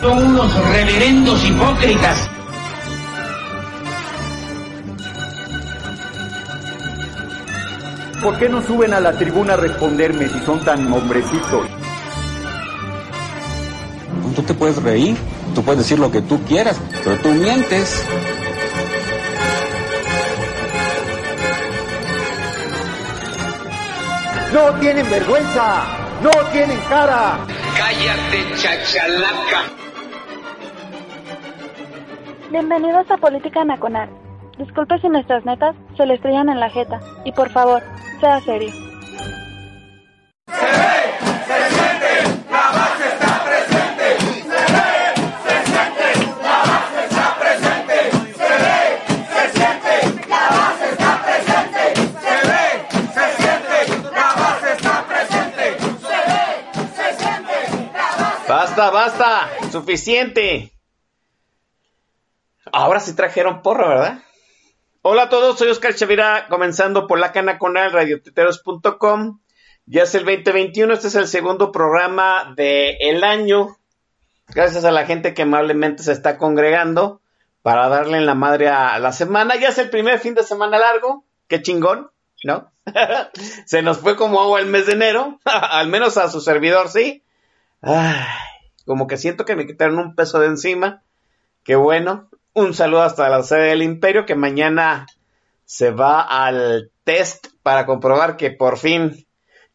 Son unos reverendos hipócritas. ¿Por qué no suben a la tribuna a responderme si son tan hombrecitos? Tú te puedes reír, tú puedes decir lo que tú quieras, pero tú mientes. ¡No tienen vergüenza! ¡No tienen cara! Cállate, chachalaca. Bienvenidos a Política Nacional. Disculpe si nuestras netas se le estrellan en la jeta. Y por favor, sea serio. Basta, suficiente. Ahora sí trajeron porro, ¿verdad? Hola a todos, soy Oscar Chavira, comenzando por la cana con radioteteros.com. Ya es el 2021, este es el segundo programa del año. Gracias a la gente que amablemente se está congregando para darle en la madre a la semana. Ya es el primer fin de semana largo, qué chingón, ¿no? se nos fue como agua el mes de enero, al menos a su servidor, sí. Ay, como que siento que me quitaron un peso de encima. Qué bueno. Un saludo hasta la sede del Imperio que mañana se va al test para comprobar que por fin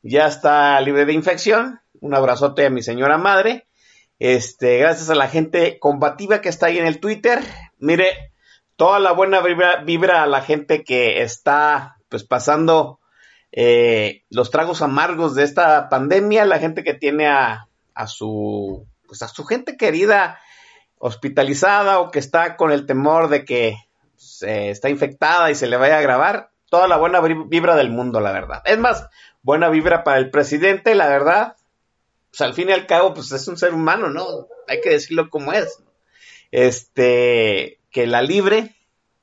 ya está libre de infección. Un abrazote a mi señora madre. Este, gracias a la gente combativa que está ahí en el Twitter. Mire, toda la buena vibra, a la gente que está pues pasando eh, los tragos amargos de esta pandemia, la gente que tiene a a su, pues a su gente querida hospitalizada o que está con el temor de que se está infectada y se le vaya a agravar, toda la buena vibra del mundo, la verdad. Es más, buena vibra para el presidente, la verdad. Pues al fin y al cabo, pues es un ser humano, ¿no? Hay que decirlo como es. Este, que la libre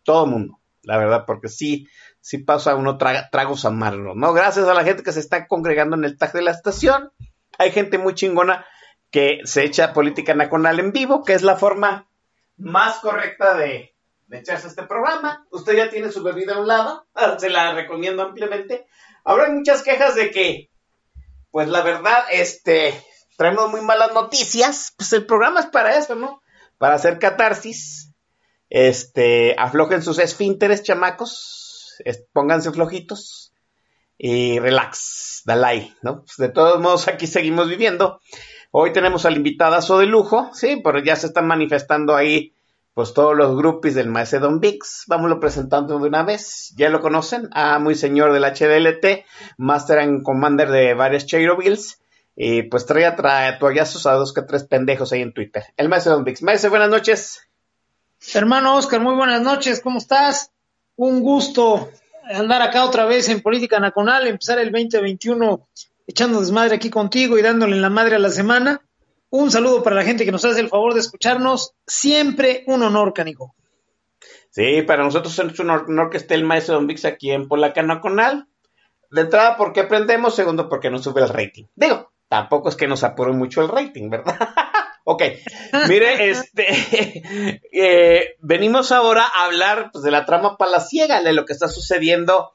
todo mundo, la verdad, porque sí, sí pasa uno tragos amargos, ¿no? Gracias a la gente que se está congregando en el tag de la estación hay gente muy chingona que se echa política nacional en vivo, que es la forma más correcta de, echarse este programa. Usted ya tiene su bebida a un lado, se la recomiendo ampliamente. Hay muchas quejas de que, pues la verdad, este, traemos muy malas noticias. Pues el programa es para eso, ¿no? Para hacer catarsis. Este, aflojen sus esfínteres, chamacos. pónganse flojitos. Y relax Dalai, ¿no? Pues de todos modos, aquí seguimos viviendo. Hoy tenemos al invitadazo de lujo, sí, pero ya se están manifestando ahí, pues todos los groupies del maestro Don Vix. Vámonos presentando de una vez. Ya lo conocen, a muy señor del HDLT, Master and Commander de varios Cherobills. Y pues trae a trae toallazos a dos que tres pendejos ahí en Twitter. El maestro Don Vix. Maestro, buenas noches. Hermano Oscar, muy buenas noches. ¿Cómo estás? Un gusto andar acá otra vez en Política Nacional, empezar el 2021 echando desmadre aquí contigo y dándole en la madre a la semana. Un saludo para la gente que nos hace el favor de escucharnos. Siempre un honor, Canico. Sí, para nosotros es un honor que esté el maestro Don Vix aquí en Política Nacional. De entrada, porque aprendemos. Segundo, porque nos sube el rating. Digo, tampoco es que nos apure mucho el rating, ¿verdad? Ok, mire, este, eh, venimos ahora a hablar pues, de la trama palaciega, de lo que está sucediendo,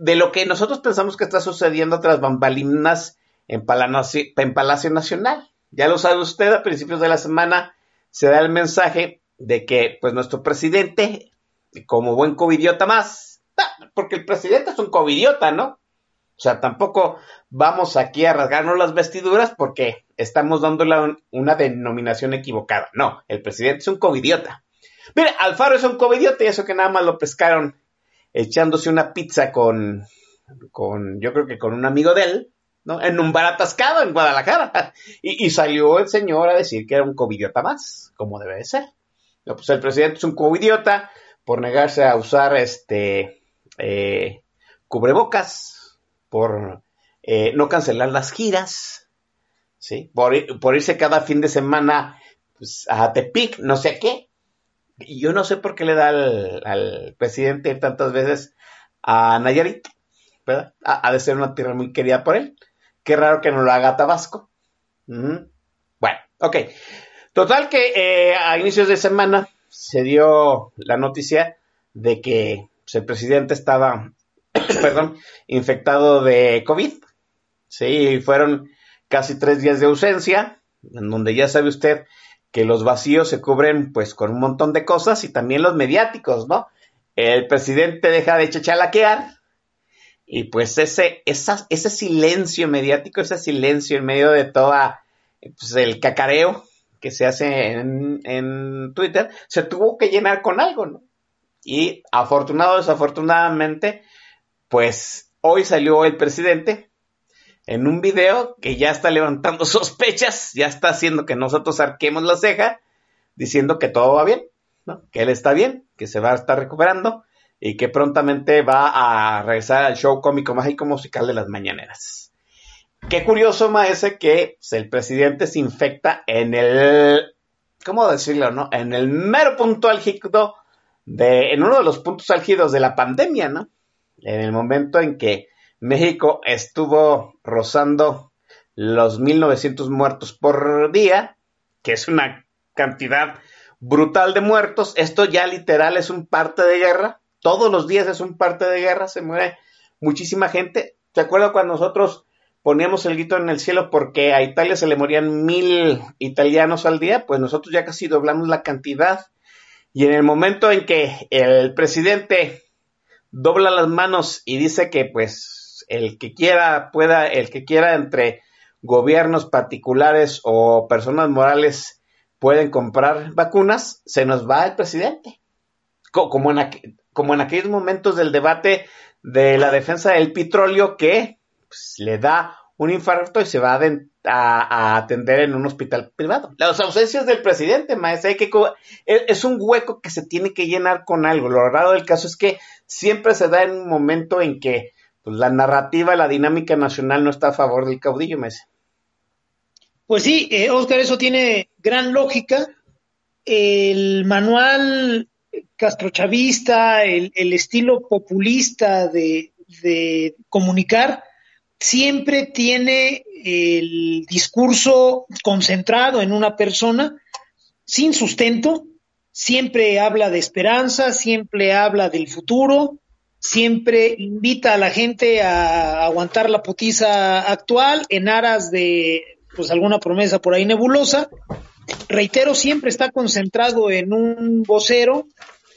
de lo que nosotros pensamos que está sucediendo tras bambalinas en Palacio, en Palacio Nacional. Ya lo sabe usted, a principios de la semana se da el mensaje de que pues nuestro presidente, como buen covidiota más, porque el presidente es un covidiota, ¿no? O sea, tampoco vamos aquí a rasgarnos las vestiduras porque estamos dándole una denominación equivocada. No, el presidente es un covidiota. Mire, Alfaro es un covidiota y eso que nada más lo pescaron echándose una pizza con, con yo creo que con un amigo de él, ¿no? En un bar atascado en Guadalajara. Y, salió el señor a decir que era un covidiota más, como debe de ser. No, pues el presidente es un covidiota por negarse a usar este eh, cubrebocas por eh, no cancelar las giras, ¿sí? Por, irse cada fin de semana pues, a Tepic, no sé qué. Y yo no sé por qué le da al, presidente tantas veces a Nayarit, ¿verdad? Ha, ha de ser una tierra muy querida por él. Qué raro que no lo haga Tabasco. Ujú. Bueno, ok. Total que eh, a inicios de semana se dio la noticia de que pues, el presidente estaba, perdón, infectado de COVID. Sí, fueron casi tres días de ausencia, en donde ya sabe usted que los vacíos se cubren pues con un montón de cosas y también los mediáticos, ¿no? El presidente deja de chachalaquear y pues ese, esa- ese silencio mediático, ese silencio en medio de toda pues, el cacareo que se hace en, en Twitter, se tuvo que llenar con algo, ¿no? Y afortunado o desafortunadamente, pues hoy salió el presidente en un video que ya está levantando sospechas, ya está haciendo que nosotros arquemos la ceja, diciendo que todo va bien, ¿no? Que él está bien, que se va a estar recuperando y que prontamente va a regresar al show cómico mágico musical de las mañaneras. Qué curioso, maese, que el presidente se infecta en el, ¿cómo decirlo, no? En el mero punto álgido de, en uno de los puntos álgidos de la pandemia, ¿no? En el momento en que México estuvo rozando los 1900 muertos por día, que es una cantidad brutal de muertos. Esto ya literal es un parte de guerra. Todos los días es un parte de guerra, se muere muchísima gente. ¿Te acuerdas cuando nosotros poníamos el grito en el cielo porque a Italia se le morían mil italianos al día? Pues nosotros ya casi doblamos la cantidad. Y en el momento en que el presidente dobla las manos y dice que pues el que quiera pueda, el que quiera entre gobiernos particulares o personas morales pueden comprar vacunas, se nos va el presidente. Co- Como en, aquellos momentos del debate de la defensa del petróleo que pues, le da un infarto y se va a, atender en un hospital privado. Las ausencias del presidente, maestro, hay que es, es un hueco que se tiene que llenar con algo. Lo raro del caso es que siempre se da en un momento en que pues, la narrativa, la dinámica nacional no está a favor del caudillo, maestro. Pues sí, eh, Oscar, eso tiene gran lógica. El manual castrochavista, el, el estilo populista de comunicar, siempre tiene el discurso concentrado en una persona, sin sustento, siempre habla de esperanza, siempre habla del futuro, siempre invita a la gente a aguantar la putiza actual en aras de pues alguna promesa por ahí nebulosa. Reitero, siempre está concentrado en un vocero,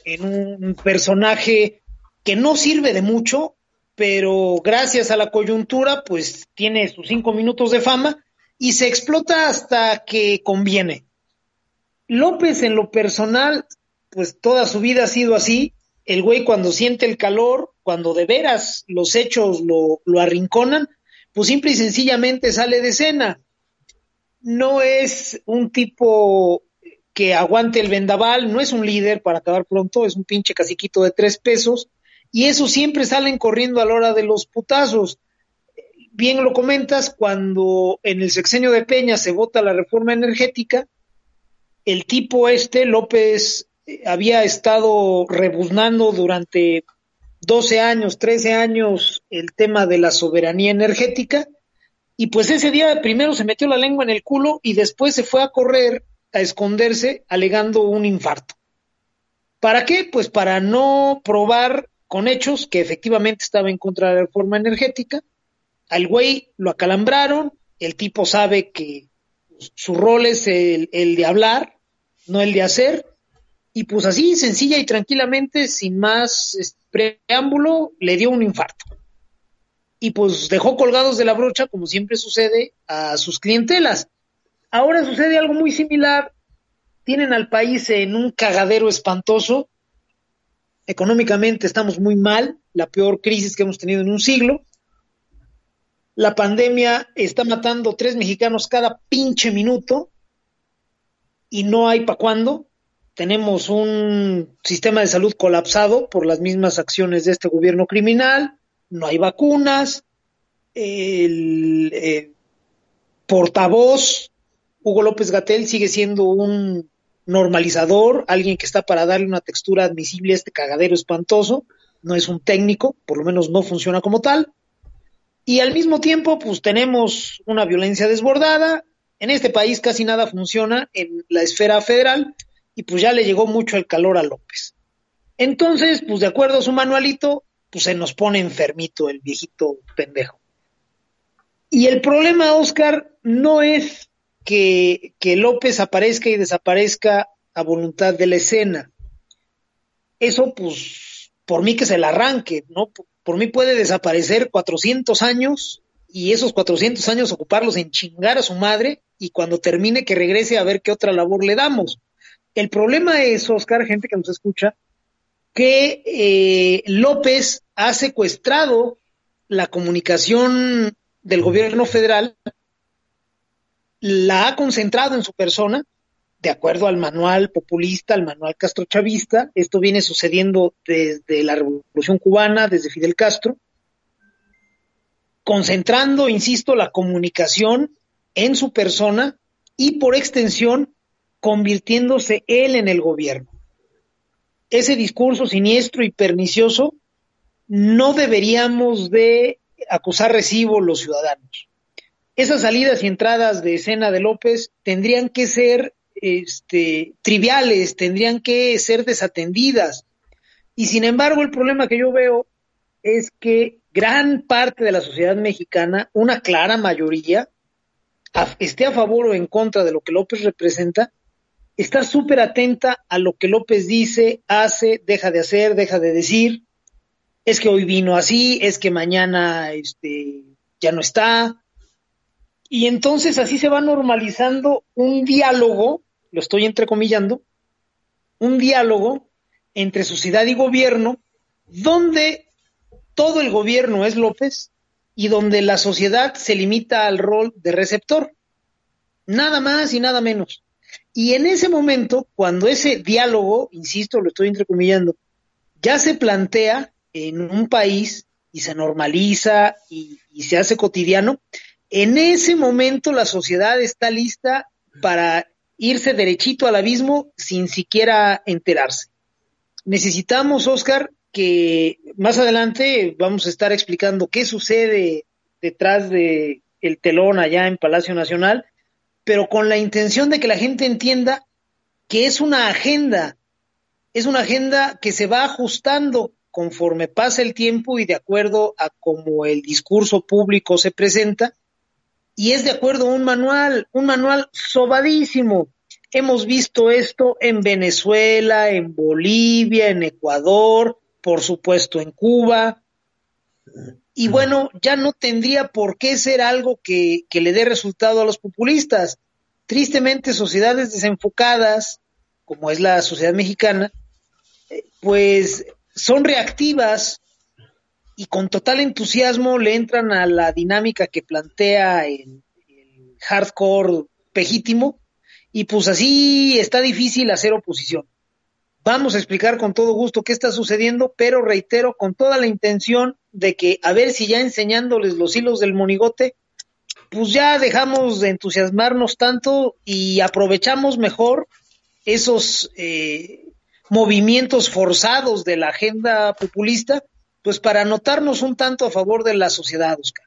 en un personaje que no sirve de mucho, pero gracias a la coyuntura, pues tiene sus cinco minutos de fama y se explota hasta que conviene. López en lo personal, pues toda su vida ha sido así. El güey cuando siente el calor, cuando de veras los hechos lo, lo arrinconan, pues simple y sencillamente sale de escena. No es un tipo que aguante el vendaval, no es un líder para acabar pronto, es un pinche caciquito de tres pesos, y eso siempre salen corriendo a la hora de los putazos. Bien lo comentas, cuando en el sexenio de Peña se vota la reforma energética, el tipo este, López, había estado rebuznando durante 12 años, 13 años el tema de la soberanía energética, y pues ese día primero se metió la lengua en el culo y después se fue a correr a esconderse alegando un infarto. ¿Para qué? Pues para no probar con hechos que efectivamente estaba en contra de la reforma energética. Al güey lo acalambraron, el tipo sabe que su rol es el, el de hablar, no el de hacer, y pues así, sencilla y tranquilamente, sin más este, preámbulo, le dio un infarto. Y pues dejó colgados de la brocha, como siempre sucede, a sus clientelas. Ahora sucede algo muy similar. Tienen al país en un cagadero espantoso. Económicamente estamos muy mal, la peor crisis que hemos tenido en un siglo. La pandemia está matando tres mexicanos cada pinche minuto y no hay para cuándo. Tenemos un sistema de salud colapsado por las mismas acciones de este gobierno criminal. No hay vacunas. El eh, portavoz Hugo López Gatel sigue siendo un normalizador, alguien que está para darle una textura admisible a este cagadero espantoso. No es un técnico, por lo menos no funciona como tal. Y al mismo tiempo, pues tenemos una violencia desbordada. En este país casi nada funciona en la esfera federal y pues ya le llegó mucho el calor a López. Entonces, pues de acuerdo a su manualito, pues se nos pone enfermito el viejito pendejo. Y el problema, Oscar, no es que, López aparezca y desaparezca a voluntad de la escena. Eso, pues, por mí que se la arranque, ¿no? Por mí puede desaparecer 400 años y esos 400 años ocuparlos en chingar a su madre y cuando termine que regrese a ver qué otra labor le damos. El problema es, Oscar, gente que nos escucha, que eh, López ha secuestrado la comunicación del gobierno federal, la ha concentrado en su persona, de acuerdo al manual populista, al manual castrochavista. Esto viene sucediendo desde la Revolución Cubana, desde Fidel Castro, concentrando, insisto, la comunicación en su persona y por extensión convirtiéndose él en el gobierno. Ese discurso siniestro y pernicioso no deberíamos de acusar recibo los ciudadanos. Esas salidas y entradas de escena de López tendrían que ser este, triviales, tendrían que ser desatendidas. Y sin embargo, el problema que yo veo es que gran parte de la sociedad mexicana, una clara mayoría, esté a favor o en contra de lo que López representa, está súper atenta a lo que López dice, hace, deja de hacer, deja de decir. Es que hoy vino así, es que mañana este, ya no está. Y entonces así se va normalizando un diálogo lo estoy entrecomillando, un diálogo entre sociedad y gobierno donde todo el gobierno es López y donde la sociedad se limita al rol de receptor. Nada más y nada menos. Y en ese momento, cuando ese diálogo, insisto, lo estoy entrecomillando, ya se plantea en un país y se normaliza y, y se hace cotidiano, en ese momento la sociedad está lista para irse derechito al abismo sin siquiera enterarse. Necesitamos, Oscar, que más adelante vamos a estar explicando qué sucede detrás de el telón allá en Palacio Nacional, pero con la intención de que la gente entienda que es una agenda, es una agenda que se va ajustando conforme pasa el tiempo y de acuerdo a cómo el discurso público se presenta, y es de acuerdo a un manual, un manual sobadísimo. Hemos visto esto en Venezuela, en Bolivia, en Ecuador, por supuesto en Cuba. Y bueno, ya no tendría por qué ser algo que, que le dé resultado a los populistas. Tristemente, sociedades desenfocadas, como es la sociedad mexicana, eh, pues son reactivas y con total entusiasmo le entran a la dinámica que plantea el, el hardcore pejítimo y pues así está difícil hacer oposición. Vamos a explicar con todo gusto qué está sucediendo, pero reitero con toda la intención de que a ver si ya enseñándoles los hilos del monigote, pues ya dejamos de entusiasmarnos tanto y aprovechamos mejor esos eh, movimientos forzados de la agenda populista pues para anotarnos un tanto a favor de la sociedad, Oscar.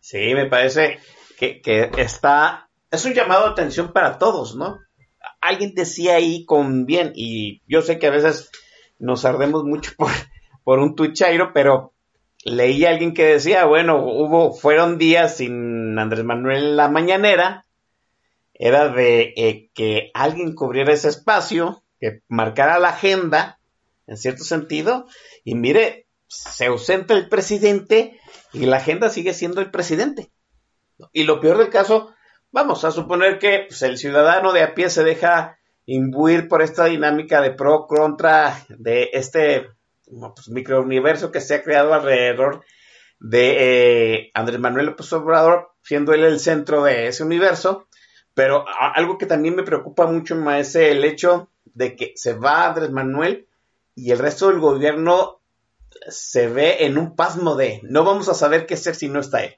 Sí, me parece que, que está, es un llamado de atención para todos, ¿no? Alguien decía ahí con bien, y yo sé que a veces nos ardemos mucho por, por un tuchairo, pero leí a alguien que decía, bueno, hubo, fueron días sin Andrés Manuel en la mañanera, era de eh, que alguien cubriera ese espacio, que marcara la agenda, en cierto sentido, y mire, se ausenta el presidente y la agenda sigue siendo el presidente. Y lo peor del caso, vamos a suponer que pues, el ciudadano de a pie se deja imbuir por esta dinámica de pro contra de este pues, microuniverso que se ha creado alrededor de eh, Andrés Manuel López Obrador, siendo él el centro de ese universo. Pero algo que también me preocupa mucho más es el hecho de que se va Andrés Manuel y el resto del gobierno se ve en un pasmo de no vamos a saber qué hacer si no está él.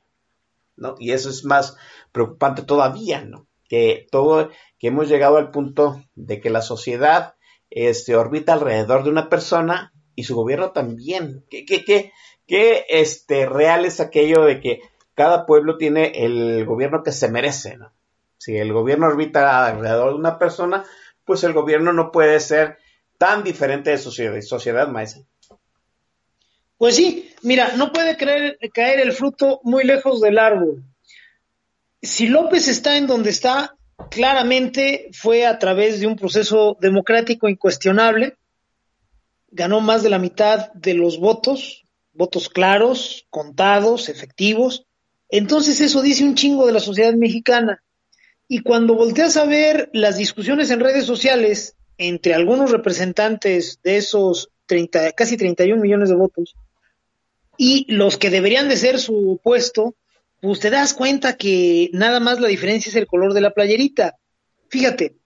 Y eso es más preocupante todavía, ¿no? Que todo, que hemos llegado al punto de que la sociedad este, orbita alrededor de una persona y su gobierno también. ¿Qué, qué, qué, que este, real es aquello de que cada pueblo tiene el gobierno que se merece, ¿no? Si el gobierno orbita alrededor de una persona, pues el gobierno no puede ser tan diferente de sociedad, sociedad maestra. Pues sí, mira, no puede creer, caer el fruto muy lejos del árbol. Si López está en donde está, claramente fue a través de un proceso democrático incuestionable. Ganó más de la mitad de los votos, votos claros, contados, efectivos. Entonces eso dice un chingo de la sociedad mexicana. Y cuando volteas a ver las discusiones en redes sociales entre algunos representantes de esos 30, casi 31 millones de votos y los que deberían de ser su opuesto, pues te das cuenta que nada más la diferencia es el color de la playerita. Fíjate,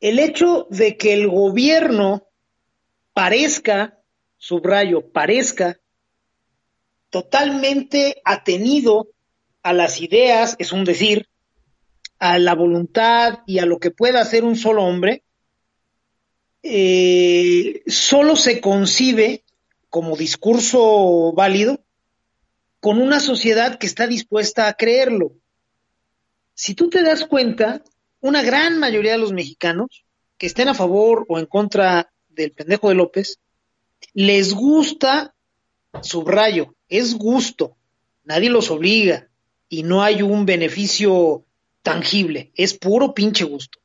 el hecho de que el gobierno parezca, subrayo, parezca totalmente atenido a las ideas, es un decir, a la voluntad y a lo que pueda hacer un solo hombre, eh, solo se concibe como discurso válido con una sociedad que está dispuesta a creerlo. Si tú te das cuenta, una gran mayoría de los mexicanos que estén a favor o en contra del pendejo de López, les gusta, subrayo, es gusto, nadie los obliga y no hay un beneficio tangible, es puro pinche gusto.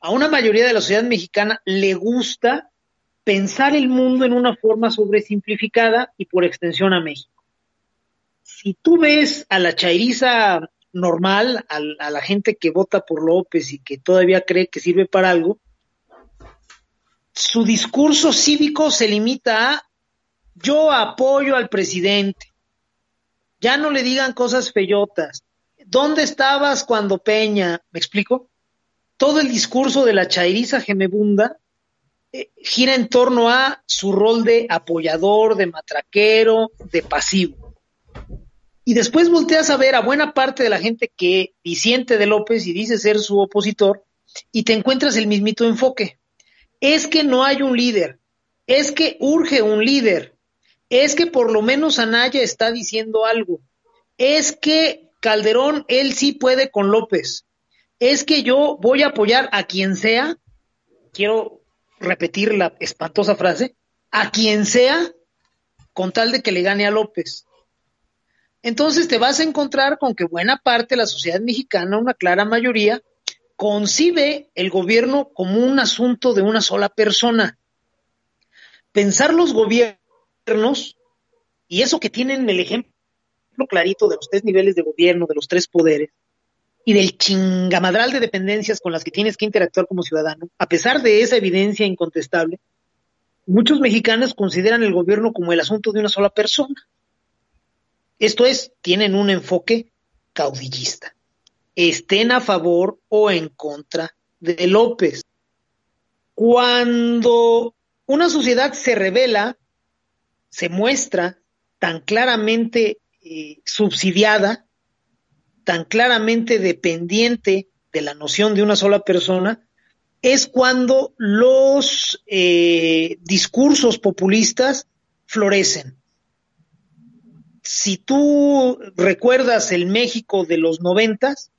A una mayoría de la sociedad mexicana le gusta pensar el mundo en una forma sobresimplificada y por extensión a México. Si tú ves a la chairiza normal, a, a la gente que vota por López y que todavía cree que sirve para algo, su discurso cívico se limita a yo apoyo al presidente. Ya no le digan cosas feyotas. ¿Dónde estabas cuando Peña? ¿Me explico? Todo el discurso de la chairiza gemebunda eh, gira en torno a su rol de apoyador, de matraquero, de pasivo. Y después volteas a ver a buena parte de la gente que disiente de López y dice ser su opositor y te encuentras el mismito enfoque. Es que no hay un líder, es que urge un líder, es que por lo menos Anaya está diciendo algo, es que Calderón, él sí puede con López. Es que yo voy a apoyar a quien sea, quiero repetir la espantosa frase, a quien sea, con tal de que le gane a López. Entonces te vas a encontrar con que buena parte de la sociedad mexicana, una clara mayoría, concibe el gobierno como un asunto de una sola persona. Pensar los gobiernos, y eso que tienen el ejemplo clarito de los tres niveles de gobierno, de los tres poderes, y del chingamadral de dependencias con las que tienes que interactuar como ciudadano, a pesar de esa evidencia incontestable, muchos mexicanos consideran el gobierno como el asunto de una sola persona. Esto es, tienen un enfoque caudillista. Estén a favor o en contra de López. Cuando una sociedad se revela, se muestra tan claramente eh, subsidiada, tan claramente dependiente de la noción de una sola persona, es cuando los eh, discursos populistas florecen. Si tú recuerdas el México de los noventas,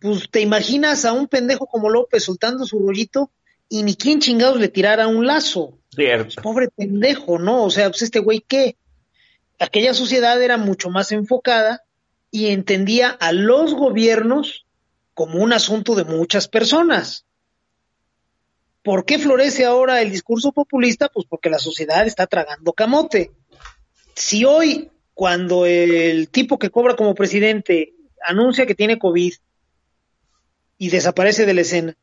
pues te imaginas a un pendejo como López soltando su rollito y ni quién chingados le tirara un lazo. Cierto. pobre pendejo, ¿no? O sea, pues este güey qué aquella sociedad era mucho más enfocada y entendía a los gobiernos como un asunto de muchas personas. ¿Por qué florece ahora el discurso populista? Pues porque la sociedad está tragando camote. Si hoy, cuando el tipo que cobra como presidente anuncia que tiene COVID y desaparece de la escena,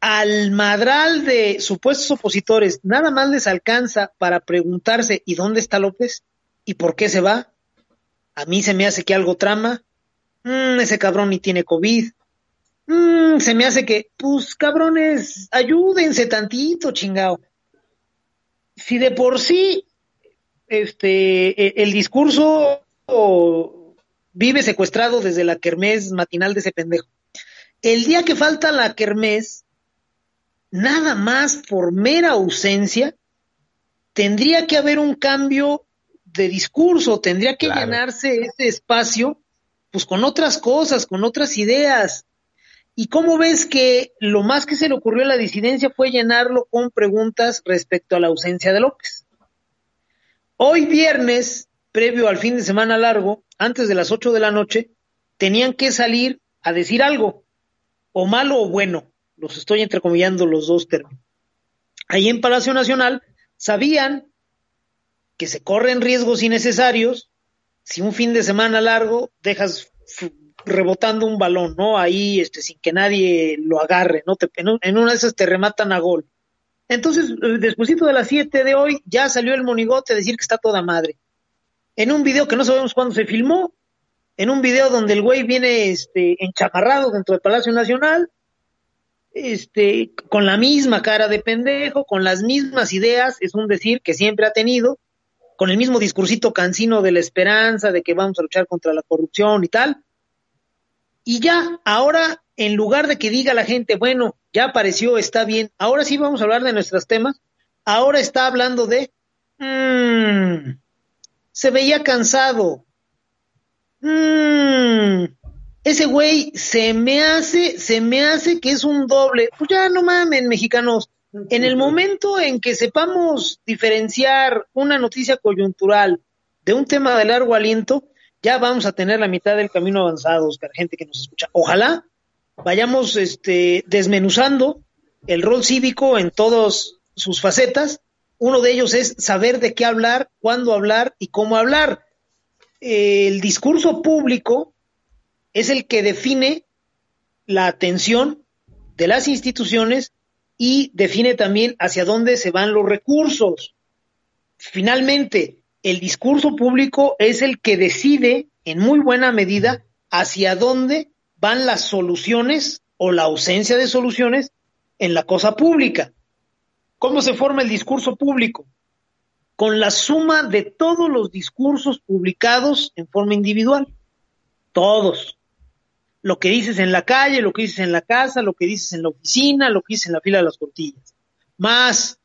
al madral de supuestos opositores nada más les alcanza para preguntarse ¿y dónde está López? ¿y por qué se va? A mí se me hace que algo trama. Mm, ese cabrón ni tiene COVID. Mm, se me hace que, pues cabrones, ayúdense tantito, chingao. Si de por sí este e, el discurso vive secuestrado desde la kermés matinal de ese pendejo. El día que falta la kermés, nada más por mera ausencia, tendría que haber un cambio de discurso, tendría que llenarse ese espacio pues con otras cosas, con otras ideas. ¿Y cómo ves que lo más que se le ocurrió a la disidencia fue llenarlo con preguntas respecto a la ausencia de López? Hoy viernes, previo al fin de semana largo, antes de las 8 de la noche, tenían que salir a decir algo, o malo o bueno, los estoy entrecomillando los dos términos. Ahí en Palacio Nacional sabían que se corren riesgos innecesarios si un fin de semana largo dejas rebotando un balón, ¿no? Ahí, este, sin que nadie lo agarre, ¿no? Te, en una de esas te rematan a gol. Entonces, eh, después de las 7 de hoy, ya salió el monigote a decir que está toda madre. En un video que no sabemos cuándo se filmó, en un video donde el güey viene este, enchamarrado dentro del Palacio Nacional, este, con la misma cara de pendejo, con las mismas ideas, es un decir que siempre ha tenido, con el mismo discursito cansino de la esperanza, de que vamos a luchar contra la corrupción y tal. Y ya, ahora, en lugar de que diga la gente, bueno, ya apareció, está bien, ahora sí vamos a hablar de nuestros temas, ahora está hablando de, mmm, se veía cansado, mmm, ese güey se me hace, se me hace que es un doble, pues ya no mamen, mexicanos, en el momento en que sepamos diferenciar una noticia coyuntural de un tema de largo aliento, ya vamos a tener la mitad del camino avanzado, Oscar, gente que nos escucha. Ojalá vayamos este, desmenuzando el rol cívico en todas sus facetas. Uno de ellos es saber de qué hablar, cuándo hablar y cómo hablar. El discurso público es el que define la atención de las instituciones y define también hacia dónde se van los recursos. Finalmente, el discurso público es el que decide en muy buena medida hacia dónde van las soluciones o la ausencia de soluciones en la cosa pública. ¿Cómo se forma el discurso público? Con la suma de todos los discursos publicados en forma individual. Todos lo que dices en la calle, lo que dices en la casa, lo que dices en la oficina, lo que dices en la fila de las tortillas, más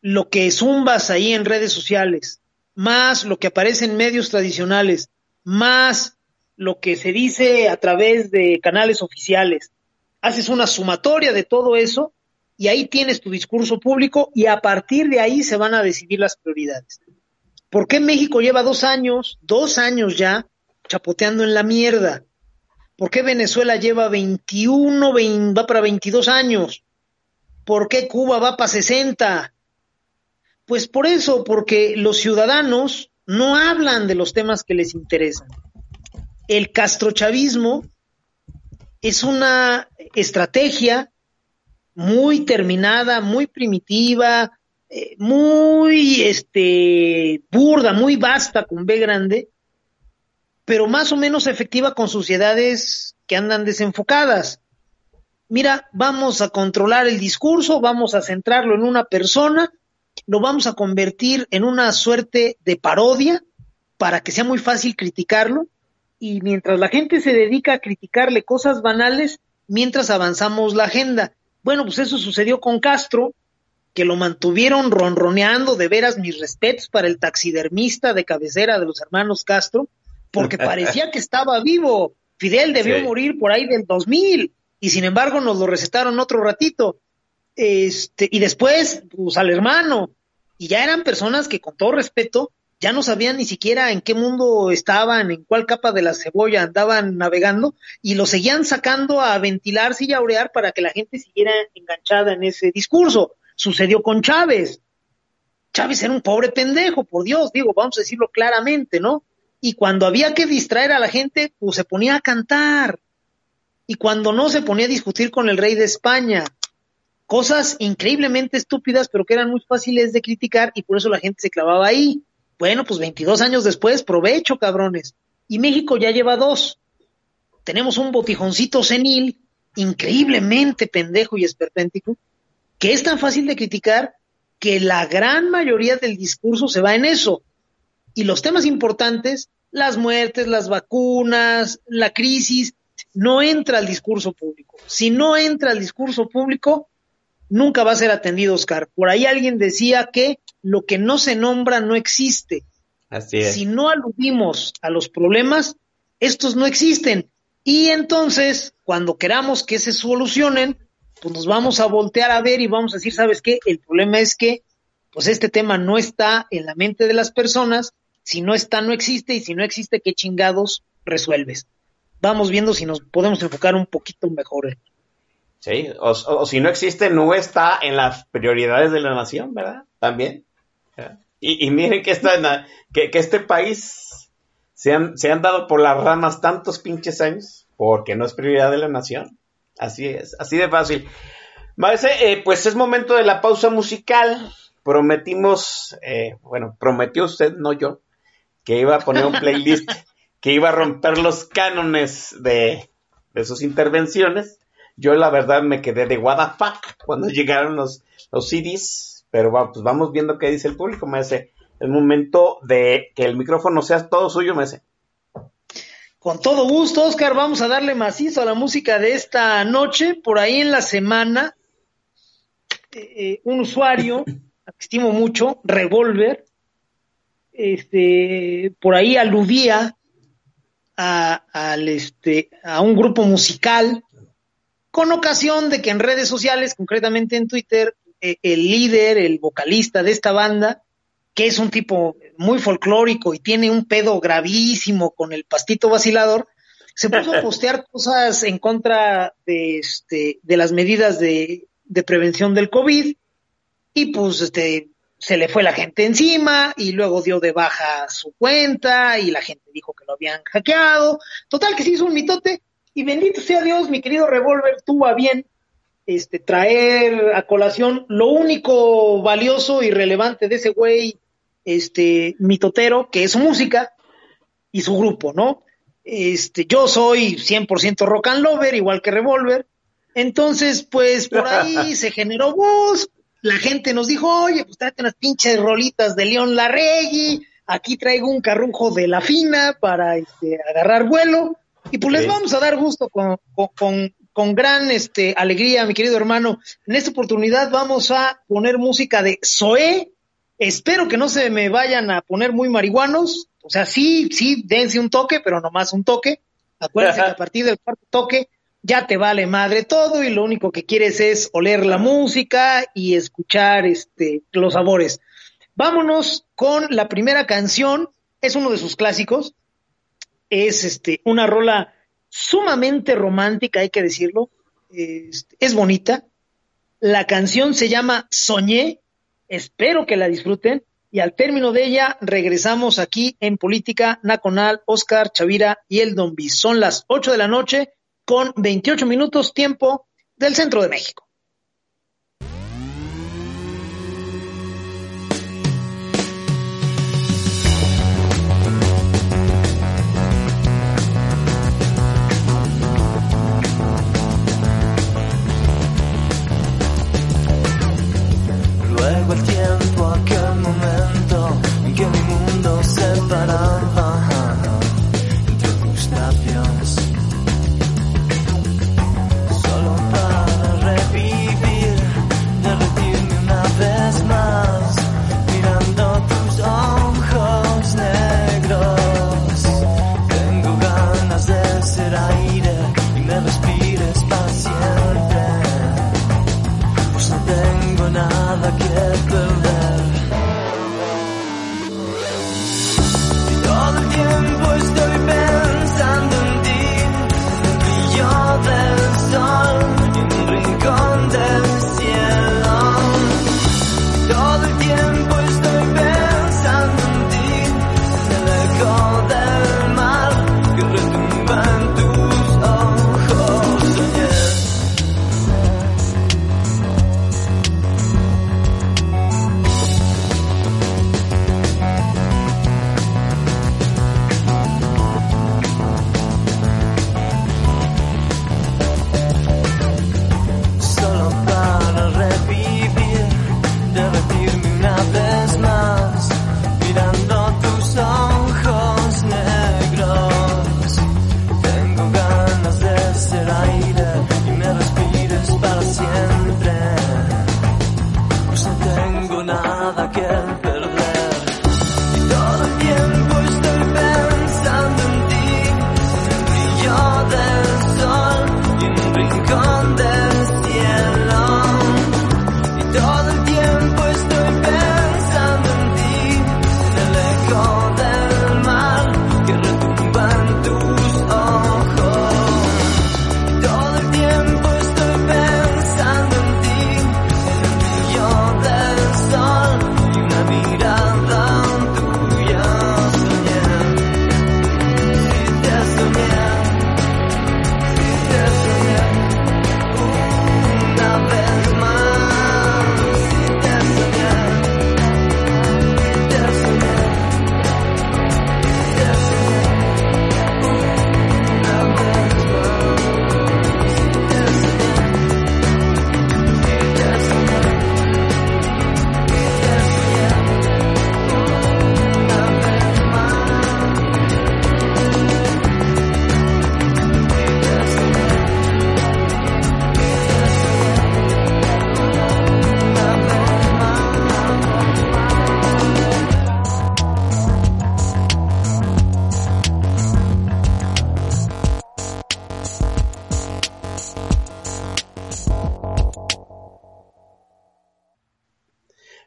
lo que zumbas ahí en redes sociales, más lo que aparece en medios tradicionales, más lo que se dice a través de canales oficiales. Haces una sumatoria de todo eso y ahí tienes tu discurso público y a partir de ahí se van a decidir las prioridades. ¿Por qué México lleva dos años, dos años ya, chapoteando en la mierda? ¿Por qué Venezuela lleva 21, va para 22 años? ¿Por qué Cuba va para 60? Pues por eso, porque los ciudadanos no hablan de los temas que les interesan. El castrochavismo es una estrategia muy terminada, muy primitiva, eh, muy este burda, muy vasta con B grande, pero más o menos efectiva con sociedades que andan desenfocadas. Mira, vamos a controlar el discurso, vamos a centrarlo en una persona, lo vamos a convertir en una suerte de parodia para que sea muy fácil criticarlo y mientras la gente se dedica a criticarle cosas banales, mientras avanzamos la agenda. Bueno, pues eso sucedió con Castro, que lo mantuvieron ronroneando, de veras mis respetos para el taxidermista de cabecera de los hermanos Castro, porque parecía que estaba vivo. Fidel debió morir por ahí del 2000 y sin embargo nos lo recetaron otro ratito. Este, y después, pues al hermano. Y ya eran personas que con todo respeto ya no sabían ni siquiera en qué mundo estaban, en cuál capa de la cebolla andaban navegando y lo seguían sacando a ventilarse y a orear para que la gente siguiera enganchada en ese discurso. Sucedió con Chávez. Chávez era un pobre pendejo, por Dios, digo, vamos a decirlo claramente, ¿no? y cuando había que distraer a la gente, pues se ponía a cantar. Y cuando no, se ponía a discutir con el rey de España. Cosas increíblemente estúpidas, pero que eran muy fáciles de criticar y por eso la gente se clavaba ahí. Bueno, pues 22 años después, provecho, cabrones. Y México ya lleva dos. Tenemos un botijoncito senil, increíblemente pendejo y esperpéntico, que es tan fácil de criticar que la gran mayoría del discurso se va en eso y los temas importantes, las muertes, las vacunas, la crisis, no entra al discurso público. Si no entra al discurso público, nunca va a ser atendido, Oscar. Por ahí alguien decía que lo que no se nombra no existe. Así es. Si no aludimos a los problemas, estos no existen. Y entonces, cuando queramos que se solucionen, pues nos vamos a voltear a ver y vamos a decir, ¿sabes qué? El problema es que, pues este tema no está en la mente de las personas, si no está, no existe, y si no existe, ¿qué chingados resuelves? Vamos viendo si nos podemos enfocar un poquito mejor. ¿eh? Sí, o, o, si no existe, no está en las prioridades de la nación, ¿verdad? También. Y, y, miren que, esta, que, que este país se han, se han dado por las ramas tantos pinches años porque no es prioridad de la nación. Así es, así de fácil. Eh, pues es momento de la pausa musical. Prometimos, eh, bueno, prometió usted, no yo, que iba a poner un playlist que iba a romper los cánones de, de sus intervenciones. Yo la verdad me quedé de what the fuck cuando llegaron los, los CDs, pero pues vamos viendo qué dice el público, me dice, el momento de que el micrófono sea todo suyo, me dice. Con todo gusto, Oscar, vamos a darle macizo a la música de esta noche. Por ahí en la semana, eh, eh un usuario, que estimo mucho, Revolver, este, por ahí aludía a, al, este, a un grupo musical con ocasión de que en redes sociales, concretamente en Twitter, el líder, el vocalista de esta banda, que es un tipo muy folclórico y tiene un pedo gravísimo con el pastito vacilador, se puso a postear cosas en contra de, este, de las medidas de, de prevención del COVID y pues este, se le fue la gente encima y luego dio de baja su cuenta y la gente dijo que lo habían hackeado. Total que se hizo un mitote y bendito sea Dios, mi querido Revolver tuvo a bien este, traer a colación lo único valioso y relevante de ese güey este, mitotero, que es su música y su grupo, ¿no? Este, yo soy 100% rock and lover, igual que Revolver. Entonces, pues por ahí se generó voz, la gente nos dijo, oye, pues tráete unas pinches rolitas de León Larregui, aquí traigo un carrujo de la fina para este, agarrar vuelo, y pues les vamos a dar gusto con, con, con gran este, alegría, mi querido hermano. En esta oportunidad vamos a poner música de Zoé, Espero que no se me vayan a poner muy marihuanos. O sea, sí, sí, dense un toque, pero nomás un toque. Acuérdense que a partir del cuarto toque ya te vale madre todo y lo único que quieres es oler la música y escuchar este, los sabores. Vámonos con la primera canción. Es uno de sus clásicos. Es este, una rola sumamente romántica, hay que decirlo. Es, bonita. La canción se llama Soñé Espero que la disfruten y al término de ella regresamos aquí en Política Nacional, Oscar Chavira y el Don Son las 8 de la noche con 28 minutos tiempo del centro de México. El tiempo, aquel momento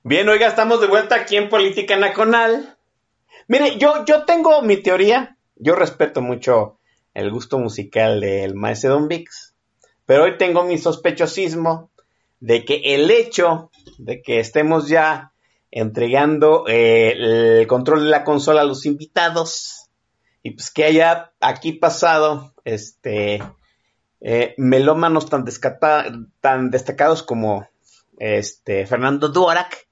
Bien, oiga, estamos de vuelta aquí en Política Nacional. Mire, yo, yo tengo mi teoría. Yo respeto mucho el gusto musical del maestro Don Vix. Pero hoy tengo mi sospechosismo de que el hecho de que estemos ya entregando eh, el control de la consola a los invitados y pues que haya aquí pasado este eh, melómanos tan, destacados como este Fernando Duarac,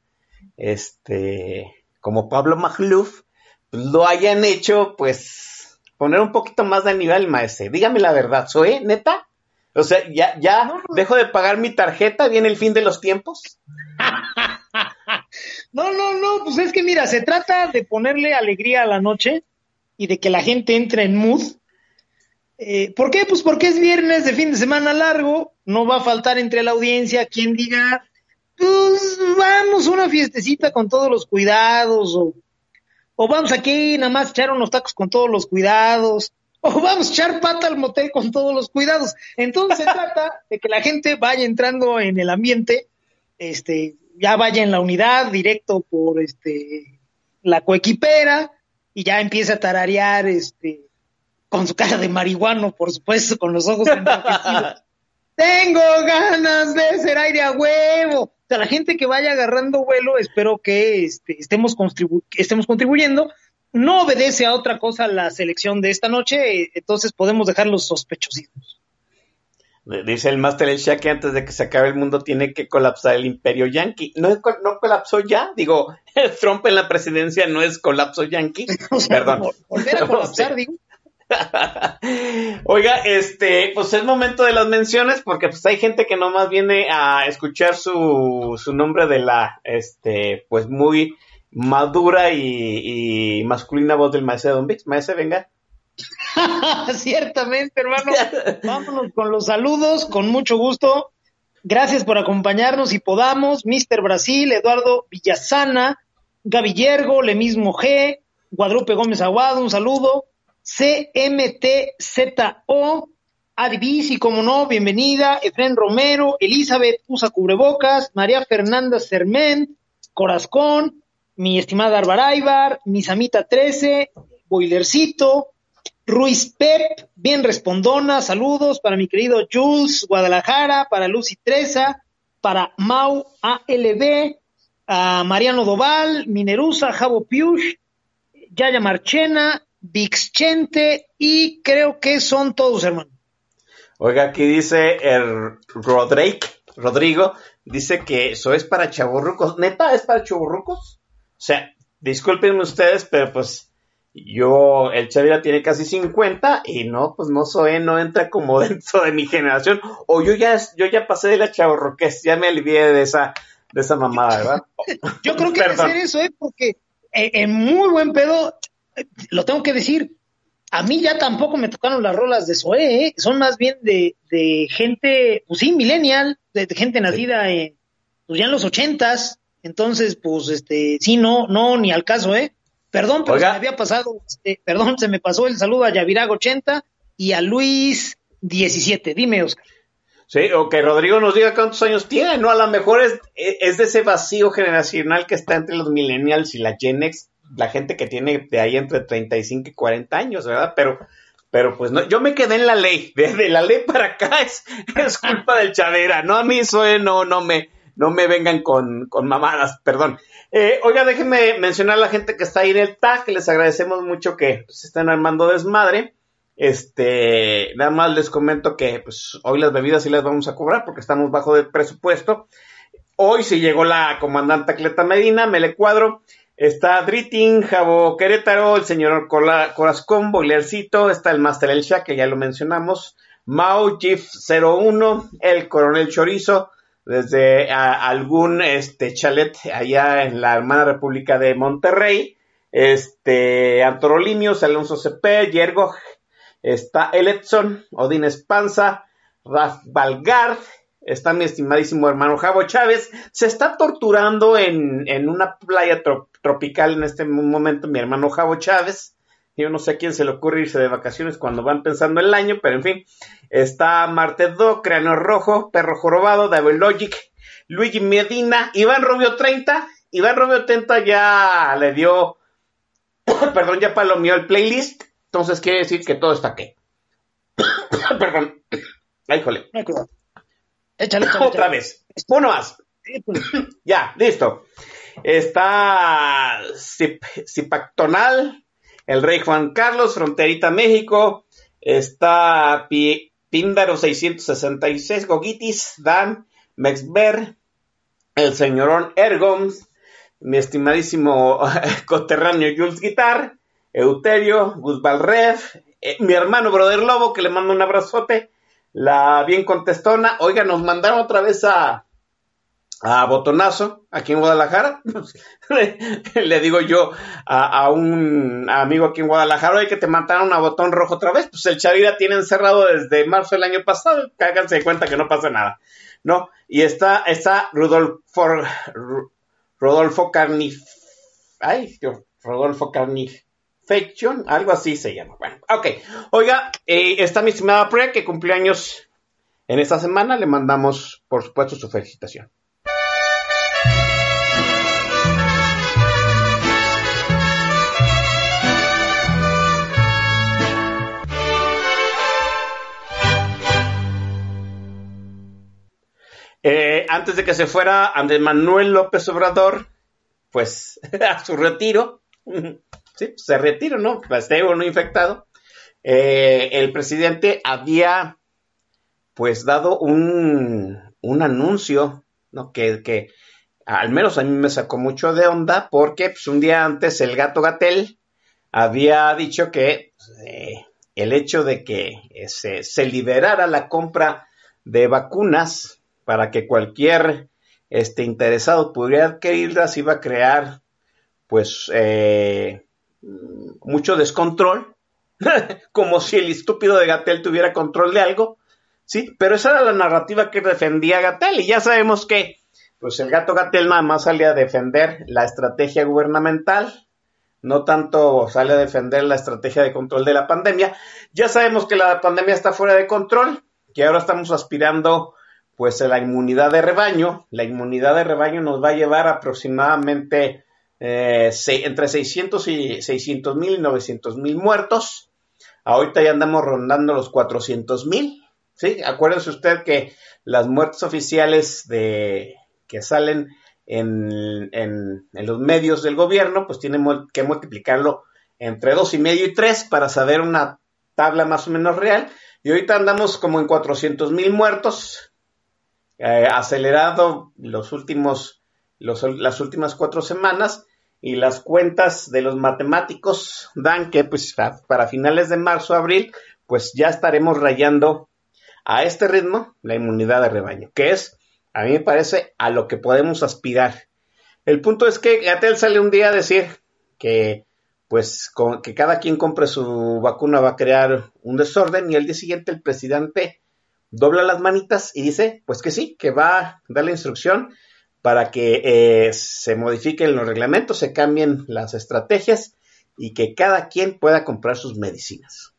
este como Pablo Magluf, pues, lo hayan hecho pues poner un poquito más de nivel, maese. Dígame la verdad, ¿soy neta? O sea, ya, ya dejo de pagar mi tarjeta, viene el fin de los tiempos. No, no, no, pues es que mira, se trata de ponerle alegría a la noche y de que la gente entre en mood. Eh, ¿Por qué? Pues porque es viernes de fin de semana largo, no va a faltar entre la audiencia quien diga, pues vamos a una fiestecita con todos los cuidados, o, o vamos aquí nada más a echar unos tacos con todos los cuidados, o vamos a echar pata al motel con todos los cuidados. Entonces se trata de que la gente vaya entrando en el ambiente, este, ya vaya en la unidad directo por este la coequipera y ya empieza a tararear este con su cara de marihuano, por supuesto, con los ojos enrojecidos. Tengo ganas de ser aire a huevo. O sea, la gente que vaya agarrando vuelo, espero que este, estemos, contribu- estemos contribuyendo. No obedece a otra cosa la selección de esta noche, entonces podemos dejar los sospechosismos. Dice el Master El Shah que antes de que se acabe el mundo tiene que colapsar el imperio yanqui. ¿No, no colapsó ya? Digo, Trump en la presidencia no es colapso yanqui. O sea, Perdón. vol- Volver a colapsar, digo. Oiga, este, pues es momento de las menciones porque pues hay gente que nomás viene a escuchar su, su nombre de la, este, pues muy madura y, masculina voz del maestro Don Vix. Maestro, venga. Ciertamente, hermano. Vámonos con los saludos, con mucho gusto. Gracias por acompañarnos y podamos. Mr. Brasil, Eduardo Villasana, Gaby Yergo, Le mismo G, Guadalupe Gómez Aguado, un saludo. CMTZO, Advis y como no, bienvenida. Efren Romero, Elizabeth Usa Cubrebocas, María Fernanda Sermén, Corazcón, mi estimada Arbaraibar, Misamita 13, Boilercito, Ruiz Pep, bien respondona, saludos para mi querido Jules Guadalajara, para Lucy Treza, para Mau ALB, a Mariano Doval, Minerusa, Javo Piush, Yaya Marchena, Vixchente y creo que son todos, hermano. Oiga, aquí dice el Rodrigo, Rodrigo, dice que eso es para chaburrucos. ¿Neta es para chaburrucos? O sea, discúlpenme ustedes, pero pues yo, el Chavira tiene casi 50 y no, pues no soy, no entra como dentro de mi generación. O yo ya, yo ya pasé de la chaburruquez, ya me alivié de esa, de esa mamada, ¿verdad? Yo creo que ser eso, ¿eh? Porque eh, en muy buen pedo, lo tengo que decir, a mí ya tampoco me tocaron las rolas de Zoé, ¿eh? Son más bien de, de gente, pues sí, millennial, de, de gente nacida en, pues ya en los ochentas. Entonces, pues, este, sí, no, no, ni al caso, ¿eh? Perdón, pero Oiga. se me había pasado, este, perdón, se me pasó el saludo a Yavirago 80 y a Luis 17. Dime, Oscar. Sí, o que Rodrigo nos diga cuántos años tiene, ¿no? A lo mejor es, es de ese vacío generacional que está entre los millennials y la Gen X, la gente que tiene de ahí entre 35 y 40 años, ¿verdad? Pero, pero pues no, yo me quedé en la ley, desde la ley para acá es, culpa del Chavera, no a mí soy, no, no me, no me vengan con, con mamadas, perdón. Eh, oiga, déjenme mencionar a la gente que está ahí en el tag, les agradecemos mucho que se estén armando desmadre. Este, nada más les comento que pues, hoy las bebidas sí las vamos a cobrar porque estamos bajo del presupuesto. Hoy sí llegó la comandante Cleta Medina, Mele Cuadro, está Driting, Jabo Querétaro, el señor Cola- Corazcón, Boilercito, está el Master El Shah, que ya lo mencionamos, Mau, Gif 01, el Coronel Chorizo, desde algún este chalet allá en la hermana República de Monterrey, este Antorolimios, Alonso CP, Yergo, está el Edson, Odín Espanza, Raf Valgar, está mi estimadísimo hermano Javo Chávez, se está torturando en, en una playa tro- tropical en este momento mi hermano Javo Chávez. Yo no sé a quién se le ocurre irse de vacaciones cuando van pensando el año, pero en fin. Está Marte Do, Cráneo Rojo, Perro Jorobado, David Logic, Luigi Medina, Iván Rubio 30 Iván Romeo Tenta ya le dio, perdón, ya palomeó el playlist, entonces quiere decir que todo está aquí. perdón. Ay, jole. Échale, échale, Otra échale. vez. Uno más. Ya, listo. Está Zip- Zipactonal, el Rey Juan Carlos, Fronterita México. Está Píndaro 666, Gogitis, Dan, Mexber, el señorón Ergoms, mi estimadísimo coterráneo Jules Guitar, Euterio, Gus Valrev, eh, mi hermano Brother Lobo, que le mando un abrazote, la bien contestona. Oiga, nos mandaron otra vez a, a Botonazo, aquí en Guadalajara. Le digo yo a, un amigo aquí en Guadalajara, oye, que te mataron a Botón Rojo otra vez. Pues el Chavira tiene encerrado desde marzo del año pasado. Cáganse de cuenta que no pasa nada. ¿No? Y está, está Rudolfo, Ru- Rodolfo Carnif... Ay, Rodolfo Carnifection, algo así se llama. Bueno, ok. Oiga, eh, está mi estimada Pre, que cumplió años en esta semana. Le mandamos, por supuesto, su felicitación. Antes de que se fuera Andrés Manuel López Obrador, pues a su retiro, sí, se retira, ¿no? Esté o no infectado. Eh, el presidente había, pues, dado un, un anuncio, ¿no? Que, que al menos a mí me sacó mucho de onda, porque pues, un día antes el gato Gatel había dicho que eh, el hecho de que eh, se, se liberara la compra de vacunas para que cualquier este, interesado pudiera adquirirlas iba a crear pues eh, mucho descontrol, como si el estúpido de Gatel tuviera control de algo, sí, pero esa era la narrativa que defendía Gatel y ya sabemos que pues el gato Gatel nada más sale a defender la estrategia gubernamental, no tanto sale a defender la estrategia de control de la pandemia. Ya sabemos que la pandemia está fuera de control, que ahora estamos aspirando pues la inmunidad de rebaño. La inmunidad de rebaño nos va a llevar aproximadamente eh, entre 600 y 600 mil y 900 mil muertos. Ahorita ya andamos rondando los 400 mil. ¿sí? Acuérdese usted que las muertes oficiales de, que salen en, en, en los medios del gobierno, pues tienen que multiplicarlo entre dos y medio y tres para saber una tabla más o menos real. Y ahorita andamos como en 400 mil muertos, eh, acelerado los últimos, las últimas cuatro semanas. Y las cuentas de los matemáticos dan que pues para finales de marzo, abril, pues ya estaremos rayando a este ritmo la inmunidad de rebaño, que es, a mí me parece, a lo que podemos aspirar. El punto es que Gatel sale un día a decir que pues con, que cada quien compre su vacuna va a crear un desorden y el día siguiente el presidente dobla las manitas y dice pues que sí, que va a dar la instrucción para que eh, se modifiquen los reglamentos, se cambien las estrategias y que cada quien pueda comprar sus medicinas.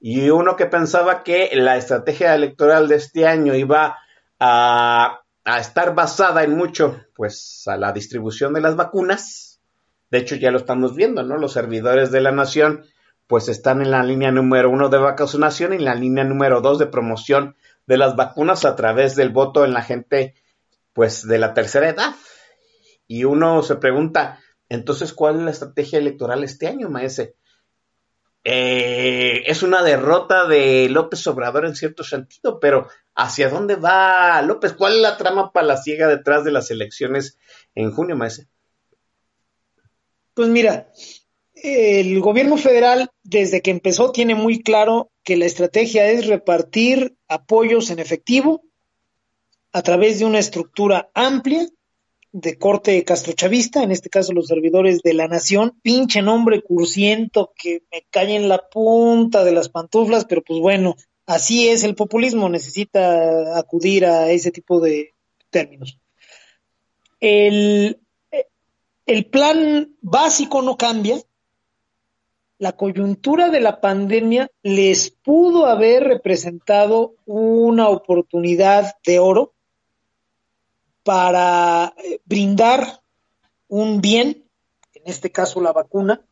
Y uno que pensaba que la estrategia electoral de este año iba a, a estar basada en mucho, pues, a la distribución de las vacunas. De hecho, ya lo estamos viendo, ¿no? Los servidores de la nación, pues, están en la línea número uno de vacunación y en la línea número dos de promoción de las vacunas a través del voto en la gente, pues, de la tercera edad. Y uno se pregunta, entonces, ¿cuál es la estrategia electoral este año, maese? Eh, es una derrota de López Obrador en cierto sentido, pero ¿hacia dónde va López? ¿Cuál es la trama palaciega detrás de las elecciones en junio, maese? Pues mira, el gobierno federal desde que empezó tiene muy claro que la estrategia es repartir apoyos en efectivo a través de una estructura amplia de corte castrochavista, en este caso los servidores de la nación, pinche nombre cursiento que me cae en la punta de las pantuflas, pero pues bueno, así es el populismo, necesita acudir a ese tipo de términos. El, el plan básico no cambia, la coyuntura de la pandemia les pudo haber representado una oportunidad de oro para brindar un bien, en este caso la vacuna,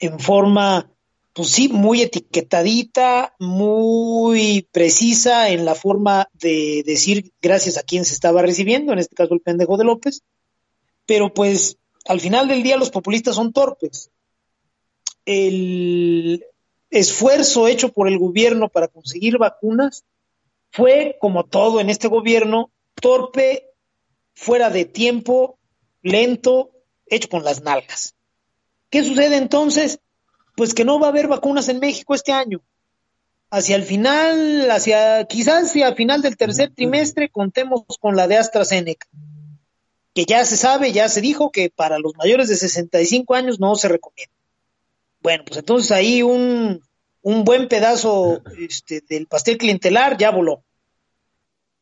en forma, pues sí, muy etiquetadita, muy precisa en la forma de decir gracias a quien se estaba recibiendo, en este caso el pendejo de López, pero pues al final del día los populistas son torpes. El esfuerzo hecho por el gobierno para conseguir vacunas fue, como todo en este gobierno, torpe, fuera de tiempo, lento, hecho con las nalgas. ¿Qué sucede entonces? Pues que no va a haber vacunas en México este año. Hacia el final, hacia quizás hacia el final del tercer trimestre contemos con la de AstraZeneca, que ya se sabe, ya se dijo que para los mayores de 65 años no se recomienda. Bueno, pues entonces ahí un, un buen pedazo este, del pastel clientelar ya voló.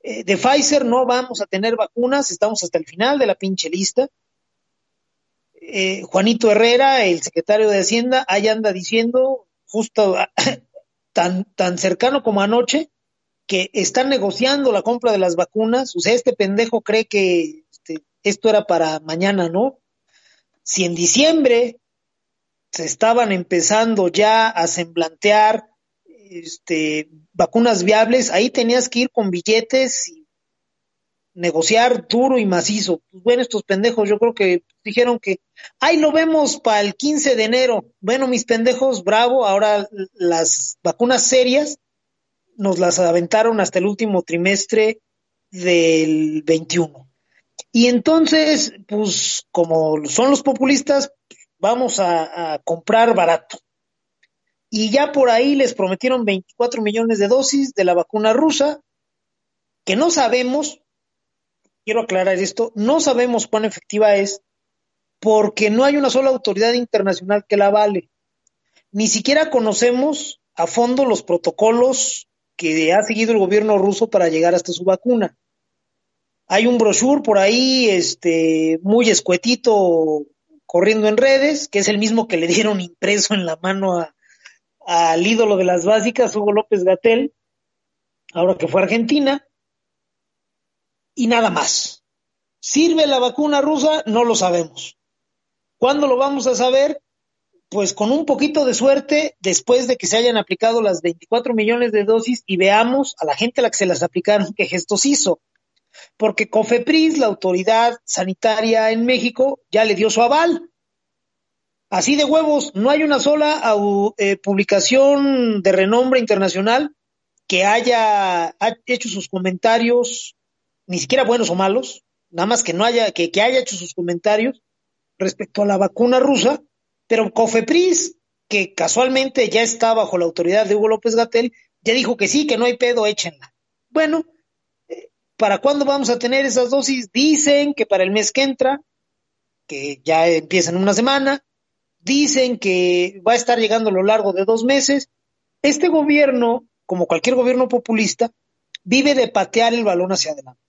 Eh, de Pfizer no vamos a tener vacunas, estamos hasta el final de la pinche lista. Eh, Juanito Herrera, el secretario de Hacienda, ahí anda diciendo, justo tan, tan cercano como anoche, que están negociando la compra de las vacunas. O sea, este pendejo cree que este, esto era para mañana, ¿no? Si en diciembre se estaban empezando ya a semblantear este, vacunas viables, ahí tenías que ir con billetes y negociar duro y macizo. Pues bueno, estos pendejos yo creo que dijeron que, ahí lo vemos para el 15 de enero. Bueno, mis pendejos, bravo, ahora las vacunas serias nos las aventaron hasta el último trimestre del 21. Y entonces, pues como son los populistas, vamos a, comprar barato. Y ya por ahí les prometieron 24 millones de dosis de la vacuna rusa, que no sabemos, quiero aclarar esto, no sabemos cuán efectiva es, porque no hay una sola autoridad internacional que la vale. Ni siquiera conocemos a fondo los protocolos que ha seguido el gobierno ruso para llegar hasta su vacuna. Hay un brochure por ahí, este, muy escuetito, corriendo en redes, que es el mismo que le dieron impreso en la mano al ídolo de las básicas, Hugo López Gatel, ahora que fue a Argentina, y nada más. ¿Sirve la vacuna rusa? No lo sabemos. ¿Cuándo lo vamos a saber? Pues con un poquito de suerte, después de que se hayan aplicado las 24 millones de dosis y veamos a la gente a la que se las aplicaron qué gestos hizo. Porque COFEPRIS, la autoridad sanitaria en México, ya le dio su aval. Así de huevos, no hay una sola eh, publicación de renombre internacional que haya ha hecho sus comentarios, ni siquiera buenos o malos, nada más que no haya, que, que haya hecho sus comentarios respecto a la vacuna rusa, pero COFEPRIS, que casualmente ya está bajo la autoridad de Hugo López Gatel, ya dijo que sí, que no hay pedo, échenla. Bueno, ¿para cuándo vamos a tener esas dosis? Dicen que para el mes que entra, que ya empieza en una semana, dicen que va a estar llegando a lo largo de dos meses. Este gobierno, como cualquier gobierno populista, vive de patear el balón hacia adelante.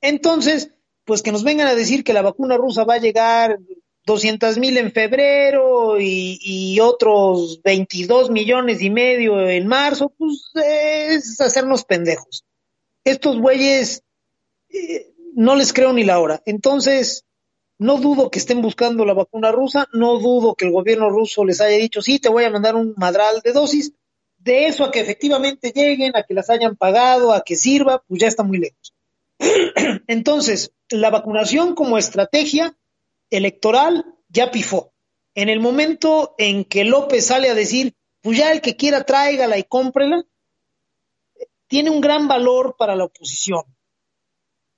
Entonces, pues que nos vengan a decir que la vacuna rusa va a llegar 200 mil en febrero y, y, otros 22 millones y medio en marzo, pues es hacernos pendejos. Estos bueyes eh, no les creo ni la hora. Entonces, no dudo que estén buscando la vacuna rusa, no dudo que el gobierno ruso les haya dicho, sí, te voy a mandar un madral de dosis. De eso a que efectivamente lleguen, a que las hayan pagado, a que sirva, pues ya está muy lejos. Entonces, la vacunación como estrategia electoral ya pifó. En el momento en que López sale a decir, pues ya el que quiera tráigala y cómprela, tiene un gran valor para la oposición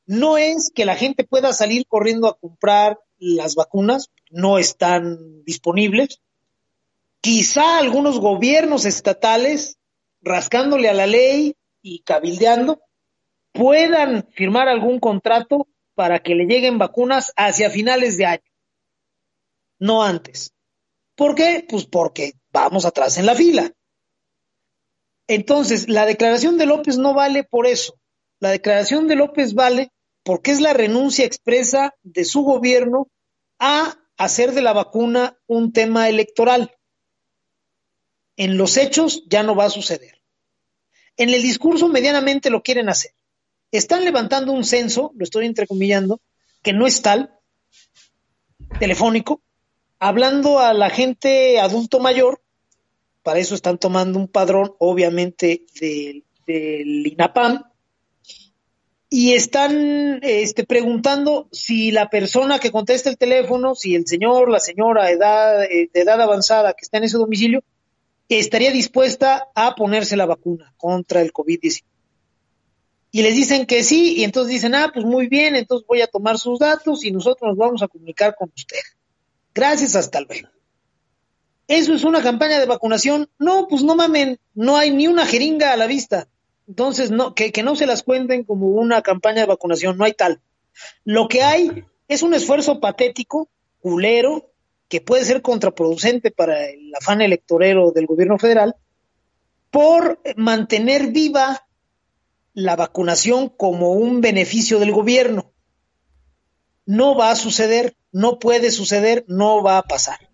no es que la gente pueda salir corriendo a comprar las vacunas, no están disponibles. Quizá algunos gobiernos estatales, rascándole a la ley y cabildeando, puedan firmar algún contrato para que le lleguen vacunas hacia finales de año, no antes. ¿Por qué? Pues porque vamos atrás en la fila. Entonces, la declaración de López no vale por eso. La declaración de López vale porque es la renuncia expresa de su gobierno a hacer de la vacuna un tema electoral. En los hechos ya no va a suceder. En el discurso medianamente lo quieren hacer. Están levantando un censo, lo estoy entrecomillando, que no es tal, telefónico, hablando a la gente adulto mayor, para eso están tomando un padrón, obviamente, del, INAPAM, y están este, preguntando si la persona que contesta el teléfono, si el señor, la señora edad, eh, de edad avanzada que está en ese domicilio, estaría dispuesta a ponerse la vacuna contra el COVID-19. Y les dicen que sí, y entonces dicen, ah, pues muy bien, entonces voy a tomar sus datos y nosotros nos vamos a comunicar con usted. Gracias, hasta luego. ¿Eso es una campaña de vacunación? No, pues no mamen, no hay ni una jeringa a la vista. Entonces, no, que, que no se las cuenten como una campaña de vacunación, no hay tal. Lo que hay es un esfuerzo patético, culero, que puede ser contraproducente para el afán electorero del gobierno federal, por mantener viva la vacunación como un beneficio del gobierno. No va a suceder, no puede suceder, no va a pasar.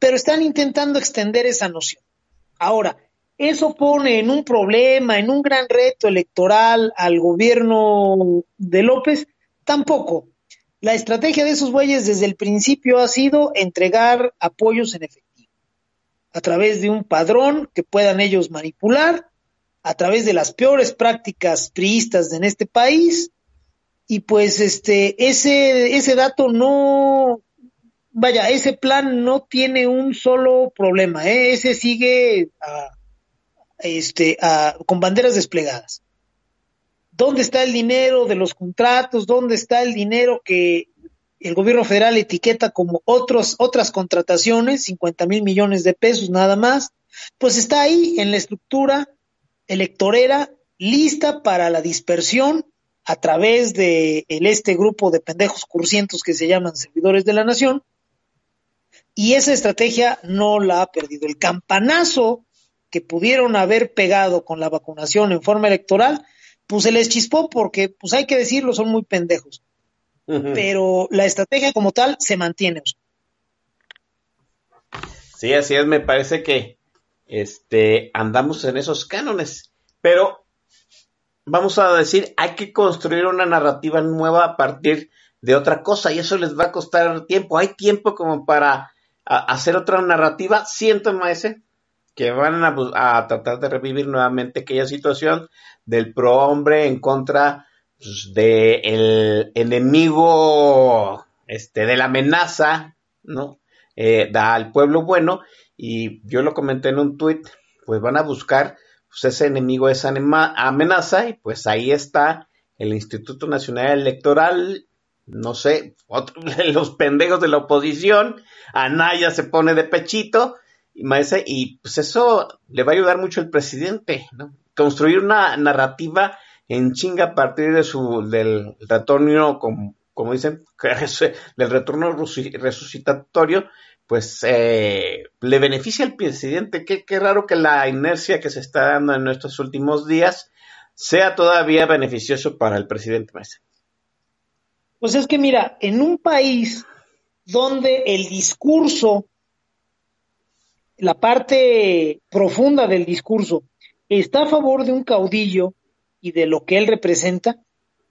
Pero están intentando extender esa noción. Ahora, eso pone en un problema, en un gran reto electoral al gobierno de López, tampoco. La estrategia de esos güeyes desde el principio ha sido entregar apoyos en efectivo, a través de un padrón que puedan ellos manipular, a través de las peores prácticas priistas en este país, y pues este, ese, ese dato no, vaya, ese plan no tiene un solo problema, ¿eh? ese sigue este, con banderas desplegadas. ¿Dónde está el dinero de los contratos? ¿Dónde está el dinero que el gobierno federal etiqueta como otros, otras contrataciones, 50 mil millones de pesos nada más? Pues está ahí en la estructura electorera lista para la dispersión a través de este grupo de pendejos cursientos que se llaman servidores de la nación. Y esa estrategia no la ha perdido. El campanazo que pudieron haber pegado con la vacunación en forma electoral, pues se les chispó porque, pues hay que decirlo, son muy pendejos. Pero la estrategia como tal se mantiene. Sí, así es, me parece que este andamos en esos cánones, pero vamos a decir, hay que construir una narrativa nueva a partir de otra cosa y eso les va a costar tiempo. Hay tiempo como para hacer otra narrativa, siento, maese, que van a, bu- a tratar de revivir nuevamente aquella situación del prohombre en contra pues, del enemigo, este, de la amenaza, ¿no? Eh, da al pueblo bueno y yo lo comenté en un tuit, pues van a buscar pues, ese enemigo, esa amenaza y pues ahí está el Instituto Nacional Electoral, no sé, otro, los pendejos de la oposición, Anaya se pone de pechito y, maese, y pues eso le va a ayudar mucho el presidente, ¿no? Construir una narrativa en chinga a partir de su del retorno, como, como dicen, del retorno resuc- resucitatorio, pues eh, le beneficia al presidente. Qué, qué raro que la inercia que se está dando en estos últimos días sea todavía beneficioso para el presidente. maese. Pues es que mira, en un país donde el discurso, la parte profunda del discurso, está a favor de un caudillo y de lo que él representa,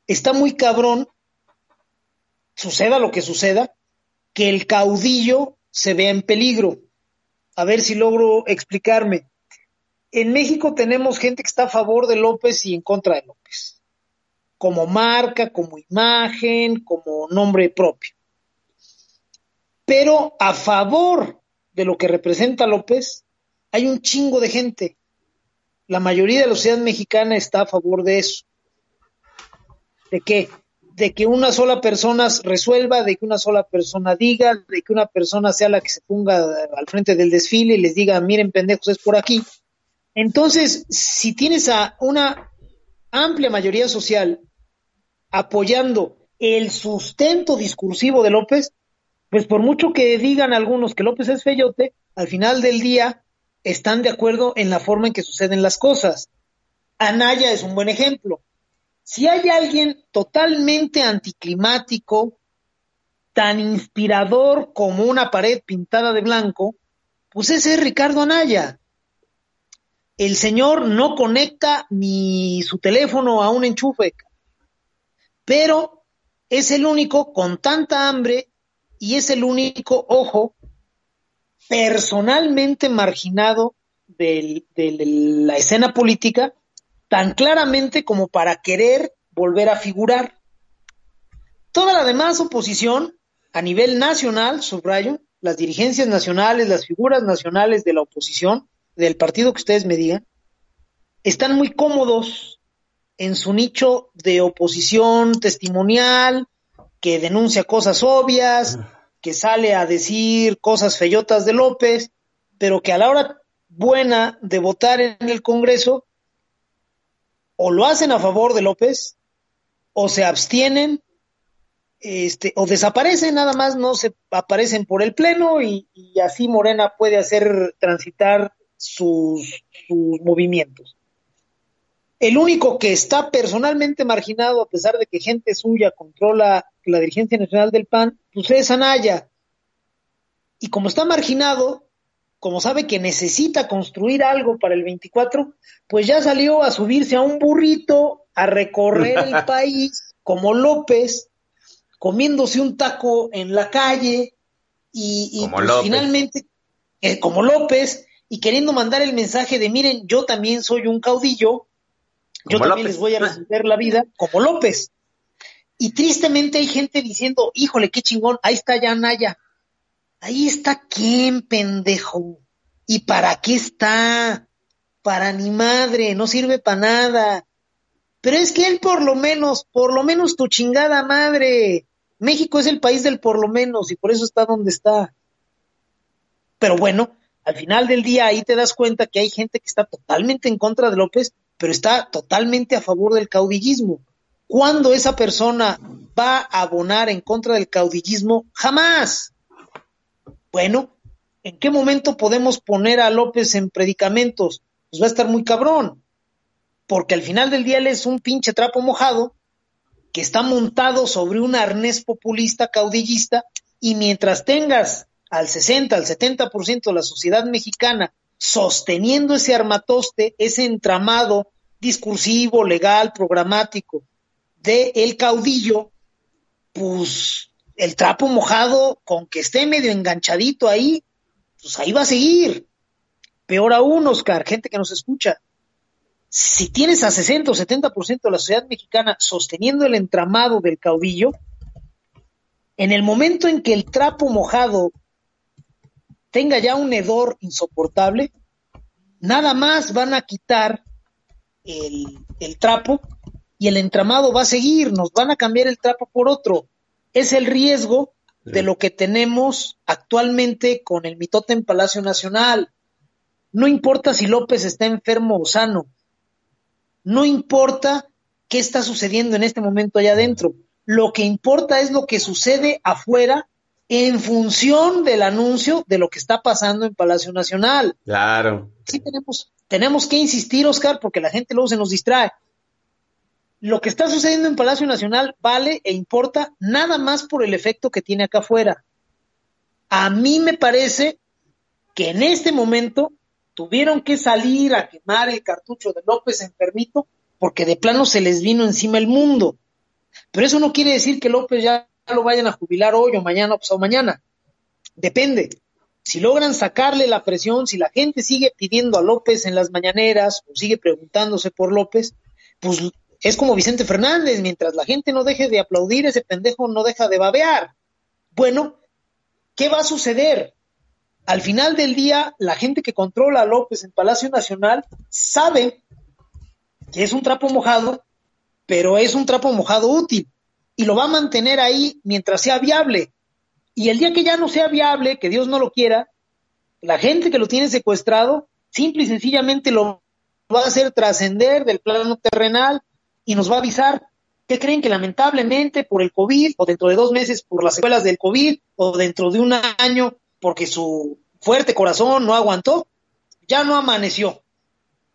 está muy cabrón, suceda lo que suceda, que el caudillo se vea en peligro. A ver si logro explicarme. En México tenemos gente que está a favor de López y en contra de López como marca, como imagen, como nombre propio. Pero a favor de lo que representa López, hay un chingo de gente. La mayoría de la sociedad mexicana está a favor de eso. ¿De qué? De que una sola persona resuelva, de que una sola persona diga, de que una persona sea la que se ponga al frente del desfile y les diga, miren pendejos, es por aquí. Entonces, si tienes a una amplia mayoría social apoyando el sustento discursivo de López, pues por mucho que digan algunos que López es feyote, al final del día están de acuerdo en la forma en que suceden las cosas. Anaya es un buen ejemplo. Si hay alguien totalmente anticlimático, tan inspirador como una pared pintada de blanco, pues ese es Ricardo Anaya. El señor no conecta ni su teléfono a un enchufe, pero es el único con tanta hambre y es el único, ojo, personalmente marginado de la escena política tan claramente como para querer volver a figurar. Toda la demás oposición, a nivel nacional, subrayo, las dirigencias nacionales, las figuras nacionales de la oposición, del partido que ustedes me digan, están muy cómodos en su nicho de oposición testimonial, que denuncia cosas obvias, que sale a decir cosas feyotas de López, pero que a la hora buena de votar en el Congreso, o lo hacen a favor de López, o se abstienen, este, o desaparecen, nada más no se aparecen por el Pleno y, y así Morena puede hacer transitar sus, sus movimientos. El único que está personalmente marginado, a pesar de que gente suya controla la dirigencia nacional del PAN, pues es Anaya. Y como está marginado, como sabe que necesita construir algo para el 24, pues ya salió a subirse a un burrito, a recorrer el país, como López, comiéndose un taco en la calle y, y Como pues, finalmente, eh, como López, y queriendo mandar el mensaje de, miren, yo también soy un caudillo, yo Como también López. les voy a resolver la vida como López. Y tristemente hay gente diciendo, híjole, qué chingón, ahí está ya Naya. Ahí está quién, pendejo. ¿Y para qué está? Para ni madre, no sirve para nada. Pero es que él por lo menos, por lo menos tu chingada madre. México es el país del por lo menos y por eso está donde está. Pero bueno, al final del día ahí te das cuenta que hay gente que está totalmente en contra de López, pero está totalmente a favor del caudillismo. ¿Cuándo esa persona va a abonar en contra del caudillismo? Jamás. Bueno, ¿en qué momento podemos poner a López en predicamentos? Pues va a estar muy cabrón, porque al final del día él es un pinche trapo mojado que está montado sobre un arnés populista caudillista y mientras tengas al 60, al 70% de la sociedad mexicana sosteniendo ese armatoste, ese entramado discursivo, legal, programático de el caudillo, pues el trapo mojado con que esté medio enganchadito ahí, pues ahí va a seguir. Peor aún, Oscar, gente que nos escucha. Si tienes a 60 o 70% de la sociedad mexicana sosteniendo el entramado del caudillo, en el momento en que el trapo mojado tenga ya un hedor insoportable, nada más van a quitar el, el trapo y el entramado va a seguir, nos van a cambiar el trapo por otro. Es el riesgo de lo que tenemos actualmente con el mitote en Palacio Nacional. No importa si López está enfermo o sano. No importa qué está sucediendo en este momento allá adentro. Lo que importa es lo que sucede afuera en función del anuncio de lo que está pasando en Palacio Nacional. Claro. Sí tenemos, tenemos que insistir, Oscar, porque la gente luego se nos distrae. Lo que está sucediendo en Palacio Nacional vale e importa nada más por el efecto que tiene acá afuera. A mí me parece que en este momento tuvieron que salir a quemar el cartucho de López enfermito porque de plano se les vino encima el mundo. Pero eso no quiere decir que López ya lo vayan a jubilar hoy o mañana o pasado mañana. Depende. Si logran sacarle la presión, si la gente sigue pidiendo a López en las mañaneras o sigue preguntándose por López, pues es como Vicente Fernández, mientras la gente no deje de aplaudir, ese pendejo no deja de babear. Bueno, ¿qué va a suceder? Al final del día, la gente que controla a López en Palacio Nacional sabe que es un trapo mojado, pero es un trapo mojado útil y lo va a mantener ahí mientras sea viable. Y el día que ya no sea viable, que Dios no lo quiera, la gente que lo tiene secuestrado, simple y sencillamente lo va a hacer trascender del plano terrenal y nos va a avisar. ¿Qué creen que lamentablemente por el COVID o dentro de dos meses por las secuelas del COVID o dentro de un año porque su fuerte corazón no aguantó, ya no amaneció?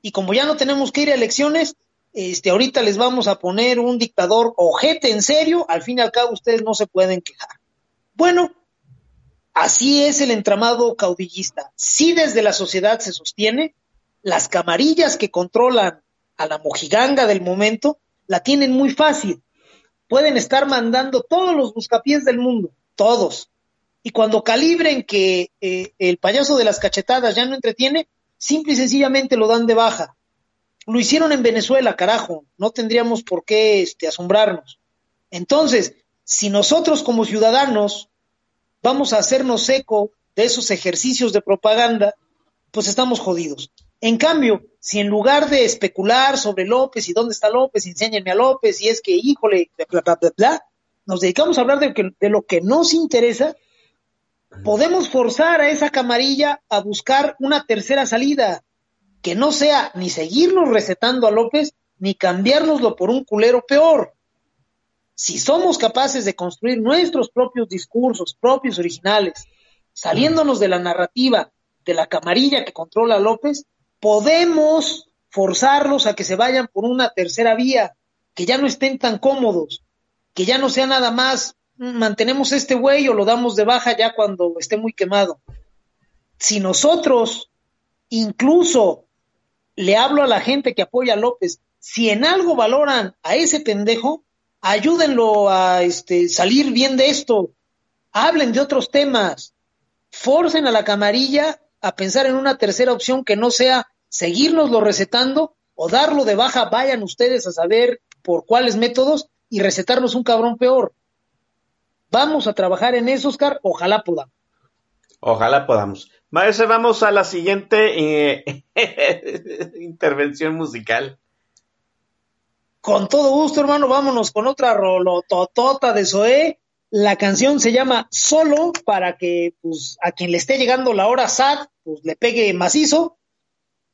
Y como ya no tenemos que ir a elecciones, este, ahorita les vamos a poner un dictador ojete en serio, al fin y al cabo ustedes no se pueden quejar. Bueno, así es el entramado caudillista. Si desde la sociedad se sostiene, las camarillas que controlan a la mojiganga del momento la tienen muy fácil. Pueden estar mandando todos los buscapiés del mundo, todos. Y cuando calibren que eh, el payaso de las cachetadas ya no entretiene, simple y sencillamente lo dan de baja. Lo hicieron en Venezuela, carajo, no tendríamos por qué este, asombrarnos. Entonces, si nosotros como ciudadanos vamos a hacernos eco de esos ejercicios de propaganda, pues estamos jodidos. En cambio, si en lugar de especular sobre López y dónde está López, enséñenme a López y es que, híjole, bla, bla, bla, bla, nos dedicamos a hablar de, lo que nos interesa, podemos forzar a esa camarilla a buscar una tercera salida, que no sea ni seguirnos recetando a López, ni cambiárnoslo por un culero peor. Si somos capaces de construir nuestros propios discursos, propios originales, saliéndonos de la narrativa de la camarilla que controla a López, podemos forzarlos a que se vayan por una tercera vía, que ya no estén tan cómodos, que ya no sea nada más, "Mm, mantenemos este güey o lo damos de baja ya cuando esté muy quemado. Si nosotros incluso le hablo a la gente que apoya a López, si en algo valoran a ese pendejo, ayúdenlo a este, salir bien de esto, hablen de otros temas, forcen a la camarilla a pensar en una tercera opción que no sea seguirnoslo recetando o darlo de baja, vayan ustedes a saber por cuáles métodos y recetarnos un cabrón peor. Vamos a trabajar en eso, Oscar, ojalá podamos. Ojalá podamos. Maese, vamos a la siguiente eh, intervención musical. Con todo gusto, hermano, vámonos con otra rolototota de Zoé. La canción se llama Solo para que pues, a quien le esté llegando la hora sad, pues le pegue macizo.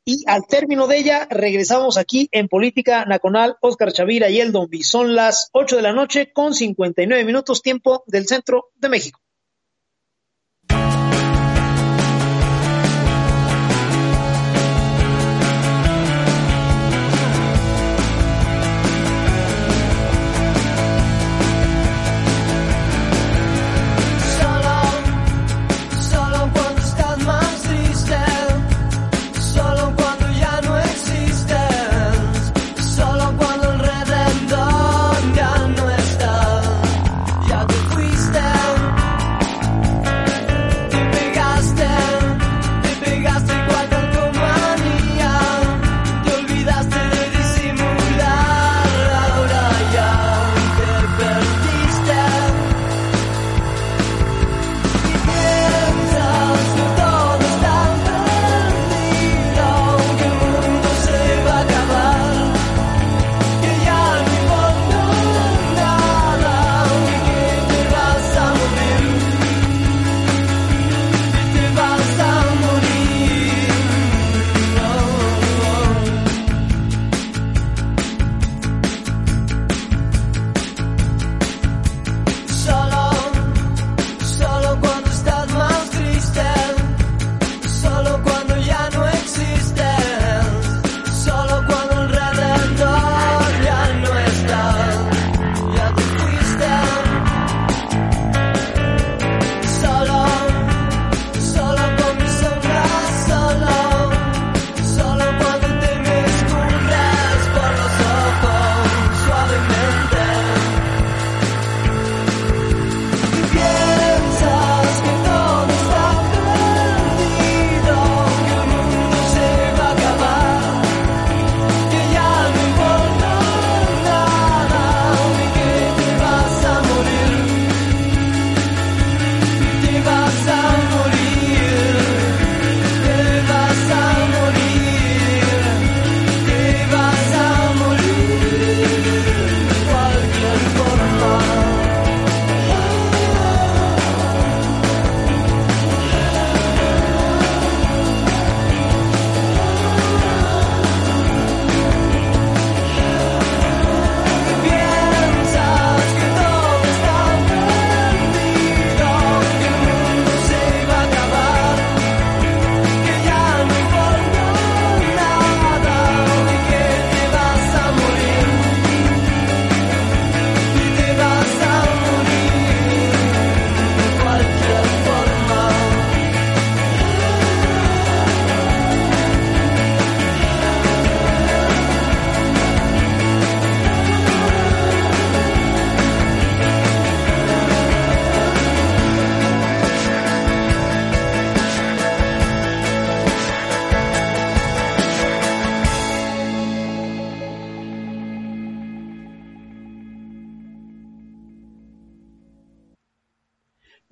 Y al término de ella, regresamos aquí en Política Nacional, Oscar Chavira y el Dombi. Son las 8 de la noche con 59 minutos tiempo del centro de México.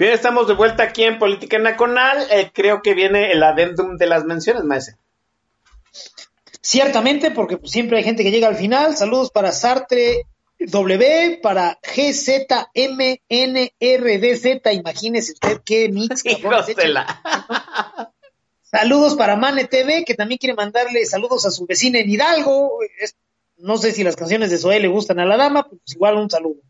Bien, estamos de vuelta aquí en Política Nacional. Eh, creo que viene el adendum de las menciones, maese. Ciertamente, porque pues, siempre hay gente que llega al final. Saludos para Sartre W, para GZMNRDZ. Imagínese usted qué mix. la- Saludos para Mane TV, que también quiere mandarle saludos a su vecina en Hidalgo. No sé si las canciones de Zoé le gustan a la dama, pues igual un saludo.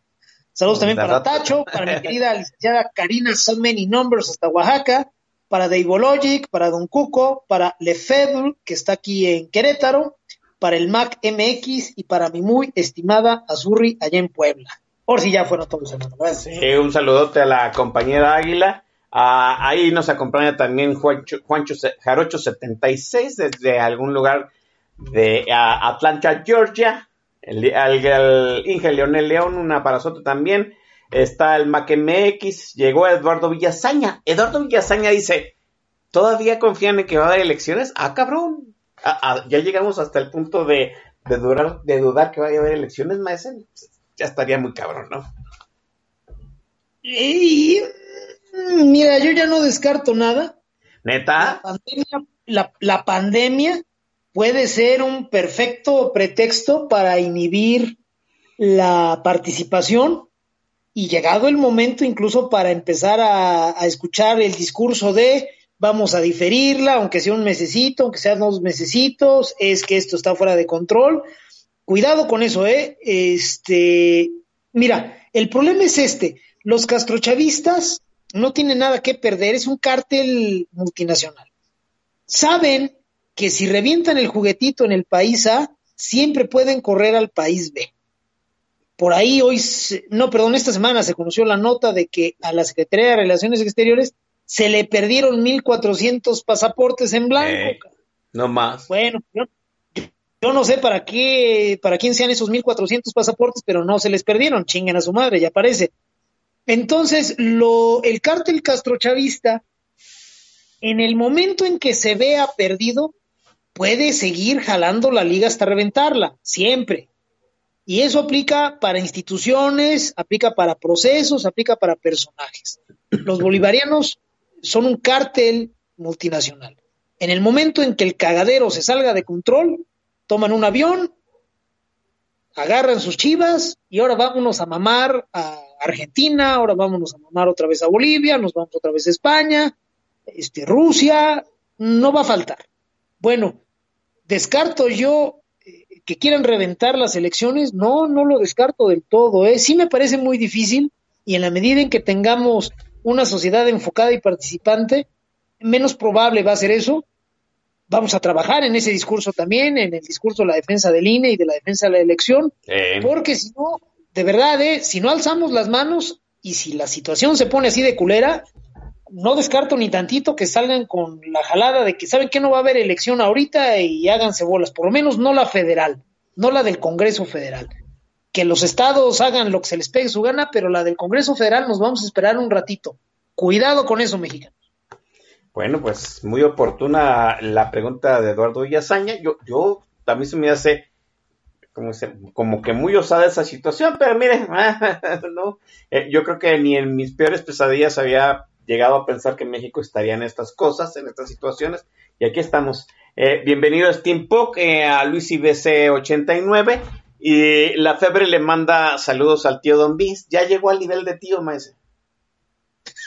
Saludos también para. Tacho, para mi querida licenciada Karina So Many Numbers hasta Oaxaca, para Logic, para Don Cuco, para Lefebvre, que está aquí en Querétaro, para el Mac MX y para mi muy estimada Azurri allá en Puebla. Por si ya fueron todos, hermano. Gracias. Sí, un saludote a la compañera Águila. Ah, ahí nos acompaña también Juancho, Juancho Jarocho 76 desde algún lugar de ah, Atlanta, Georgia. El, al- el Inge Leonel León, un aparazote también. Está el Mac MX. Llegó Eduardo Villazaña. Eduardo Villazaña dice: ¿Todavía confían en que va a haber elecciones? Ah, cabrón. Ah, ah, ya llegamos hasta el punto de, de, durar, de dudar que vaya a haber elecciones, maestro. Ya estaría muy cabrón, ¿no? Y, mm, mira, yo ya no descarto nada. La ¿Neta? pandemia, la, la pandemia puede ser un perfecto pretexto para inhibir la participación y llegado el momento incluso para empezar a, escuchar el discurso de vamos a diferirla, aunque sea un mesecito, aunque sean dos mesecitos, es que esto está fuera de control. Cuidado con eso, ¿eh? Este, mira, el problema es este, los castrochavistas no tienen nada que perder, es un cártel multinacional. Saben que si revientan el juguetito en el país A, siempre pueden correr al país B. Por ahí hoy, se- no, perdón, esta semana se conoció la nota de que a la Secretaría de Relaciones Exteriores se le perdieron 1.400 pasaportes en blanco. Eh. No más. Bueno, yo, yo no sé para qué, para quién sean esos 1.400 pasaportes, pero no se les perdieron, chinguen a su madre, ya parece. Entonces, lo, el cártel castrochavista, en el momento en que se vea perdido, puede seguir jalando la liga hasta reventarla, siempre. Y eso aplica para instituciones, aplica para procesos, aplica para personajes. Los bolivarianos son un cártel multinacional. En el momento en que el cagadero se salga de control, toman un avión, agarran sus chivas y ahora vámonos a mamar a Argentina, ahora vámonos a mamar otra vez a Bolivia, nos vamos otra vez a España, este, Rusia, no va a faltar. Bueno, descarto yo eh, que quieran reventar las elecciones, no, no lo descarto del todo, ¿eh? sí me parece muy difícil y en la medida en que tengamos una sociedad enfocada y participante, menos probable va a ser eso. Vamos a trabajar en ese discurso también, en el discurso de la defensa del INE y de la defensa de la elección, Eh, porque si no, de verdad, ¿eh? si no alzamos las manos y si la situación se pone así de culera, no descarto ni tantito que salgan con la jalada de que saben que no va a haber elección ahorita y háganse bolas, por lo menos no la federal, no la del Congreso Federal. Que los estados hagan lo que se les pegue su gana, pero la del Congreso Federal nos vamos a esperar un ratito. Cuidado con eso, mexicano. Bueno, pues muy oportuna la pregunta de Eduardo Villazaña. Yo, yo también se me hace como, se- como que muy osada esa situación, pero mire, no, Eh, yo creo que ni en mis peores pesadillas había llegado a pensar que México estaría en estas cosas, en estas situaciones, y aquí estamos. Eh, bienvenido a Steampunk, eh, a Luis IBC 89, y la Febre le manda saludos al tío Don Bis. Ya llegó al nivel de tío, maese.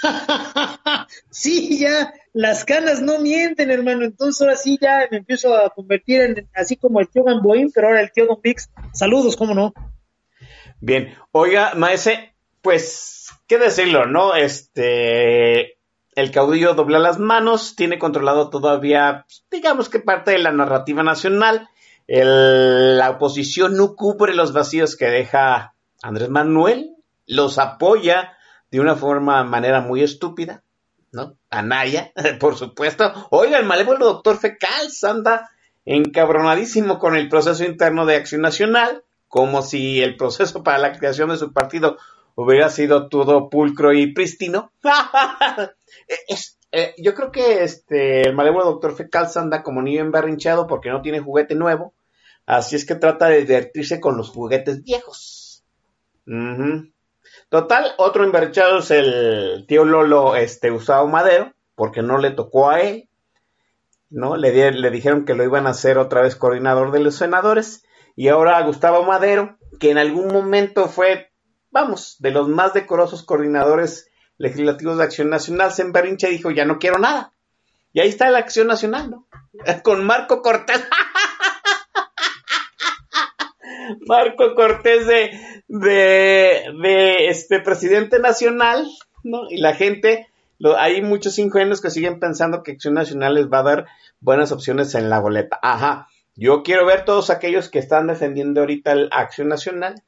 sí, ya las canas no mienten, hermano. Entonces ahora sí ya me empiezo a convertir en así como el tío Gamboín, pero ahora el tío Don Vix. Saludos, ¿cómo no? Bien, oiga, maese, pues, ¿qué decirlo, no? Este, el caudillo dobla las manos, tiene controlado todavía, digamos que parte de la narrativa nacional. La oposición no cubre los vacíos que deja Andrés Manuel, los apoya de una forma, manera muy estúpida, ¿no? Anaya, por supuesto. Oiga, el malévolo doctor Fecal anda encabronadísimo con el proceso interno de Acción Nacional, como si el proceso para la creación de su partido hubiera sido todo pulcro y prístino. Eh, yo creo que este el malévolo doctor Fecal anda como niño emberrinchado porque no tiene juguete nuevo, así es que trata de divertirse con los juguetes viejos. Total, otro inverchado es el tío Lolo este, Gustavo Madero, porque no le tocó a él, ¿no? Le, le dijeron que lo iban a hacer otra vez coordinador de los senadores, y ahora Gustavo Madero, que en algún momento fue, vamos, de los más decorosos coordinadores legislativos de Acción Nacional, se emberrinche y dijo, ya no quiero nada. Y ahí está la Acción Nacional, ¿no? Con Marco Cortés. Marco Cortés de, de, de este presidente nacional, ¿no? Y la gente, lo, hay muchos ingenuos que siguen pensando que Acción Nacional les va a dar buenas opciones en la boleta. Ajá, yo quiero ver todos aquellos que están defendiendo ahorita la Acción Nacional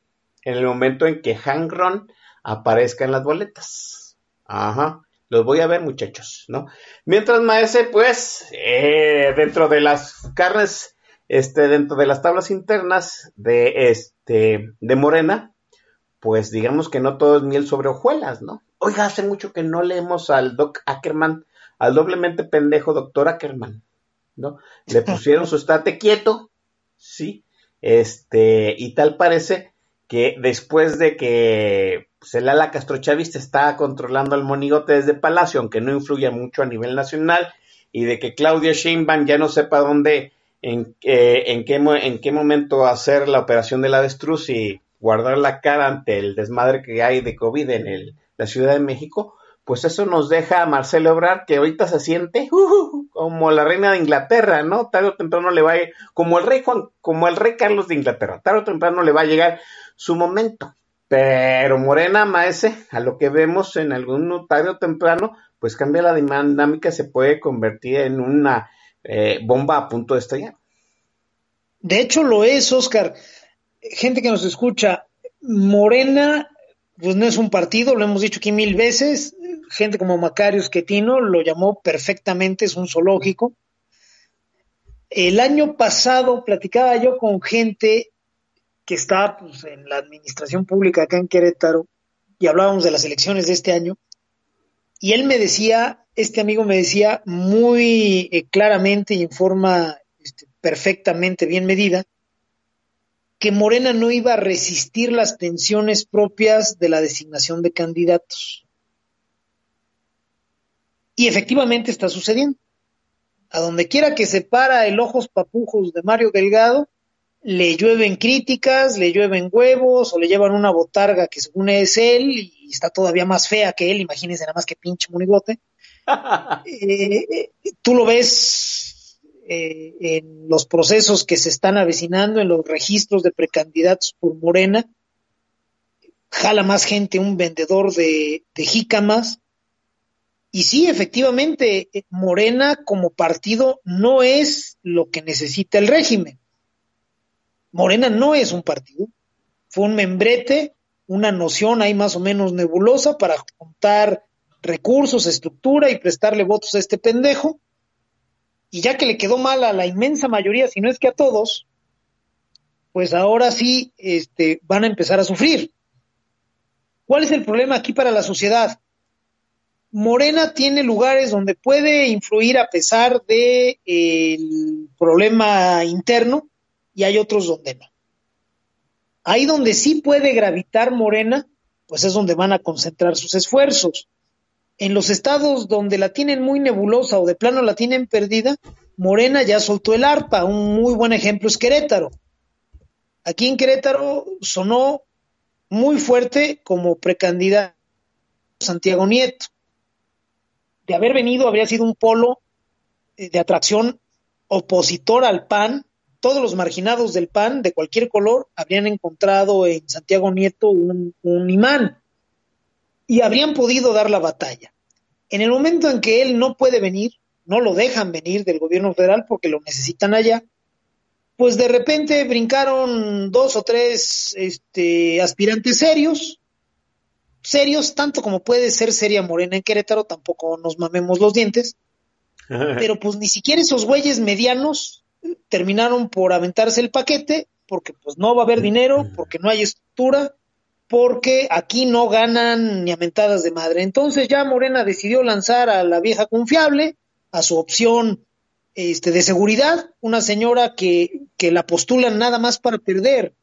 en el momento en que Hank Ron aparezca en las boletas. Ajá. Los voy a ver, muchachos, ¿no? Mientras Maese, pues, eh, dentro de las carnes, este, dentro de las tablas internas de este, de Morena, pues digamos que no todo es miel sobre hojuelas, ¿no? Oiga, hace mucho que no leemos al Doc Ackerman, al doblemente pendejo doctor Ackerman, ¿no? Le pusieron su estate quieto, sí, este, y tal parece que después de que pues, el ala castrochavista está controlando al monigote desde Palacio, aunque no influya mucho a nivel nacional, y de que Claudia Sheinbaum ya no sepa dónde, en, eh, en, qué, en qué momento hacer la operación de la avestruz y guardar la cara ante el desmadre que hay de COVID en el- la Ciudad de México, pues eso nos deja a Marcelo Ebrard que ahorita se siente uh, como la reina de Inglaterra, ¿no? Tarde o temprano le va a como el rey Juan, como el rey Carlos de Inglaterra, tarde o temprano le va a llegar su momento. Pero Morena Maese, a lo que vemos en algún tarde o temprano, pues cambia la dinámica, se puede convertir en una eh, bomba a punto de estallar. De hecho, lo es, Oscar. Gente que nos escucha, Morena, pues no es un partido, lo hemos dicho aquí mil veces. Gente como Macarius Quetino lo llamó perfectamente, es un zoológico. El año pasado platicaba yo con gente que está pues, en la administración pública acá en Querétaro y hablábamos de las elecciones de este año. Y él me decía, este amigo me decía muy eh, claramente y en forma este, perfectamente bien medida, que Morena no iba a resistir las tensiones propias de la designación de candidatos. Y efectivamente está sucediendo. A donde quiera que se para el ojos papujos de Mario Delgado, le llueven críticas, le llueven huevos o le llevan una botarga que según es él y está todavía más fea que él, imagínense nada más que pinche monigote. Eh, tú lo ves eh, en los procesos que se están avecinando, en los registros de precandidatos por Morena, jala más gente un vendedor de, de jícamas. Y sí, efectivamente, eh, Morena como partido no es lo que necesita el régimen. Morena no es un partido, fue un membrete, una noción ahí más o menos nebulosa para juntar recursos, estructura y prestarle votos a este pendejo. Y ya que le quedó mal a la inmensa mayoría, si no es que a todos, pues ahora sí este, van a empezar a sufrir. ¿Cuál es el problema aquí para la sociedad? Morena tiene lugares donde puede influir a pesar de eh, el problema interno y hay otros donde no. Ahí donde sí puede gravitar Morena, pues es donde van a concentrar sus esfuerzos. En los estados donde la tienen muy nebulosa o de plano la tienen perdida, Morena ya soltó el arpa. Un muy buen ejemplo es Querétaro. Aquí en Querétaro sonó muy fuerte como precandidato Santiago Nieto. De haber venido habría sido un polo eh, de atracción opositor al PAN. Todos los marginados del PAN de cualquier color habrían encontrado en Santiago Nieto un, imán y habrían podido dar la batalla. En el momento en que él no puede venir, no lo dejan venir del gobierno federal porque lo necesitan allá, pues de repente brincaron dos o tres este, aspirantes serios, serios tanto como puede ser seria Morena en Querétaro, tampoco nos mamemos los dientes, pero pues ni siquiera esos güeyes medianos terminaron por aventarse el paquete porque pues no va a haber dinero, porque no hay estructura, porque aquí no ganan ni a mentadas de madre. Entonces ya Morena decidió lanzar a la vieja confiable, a su opción este, de seguridad, una señora que, que la postulan nada más para perder.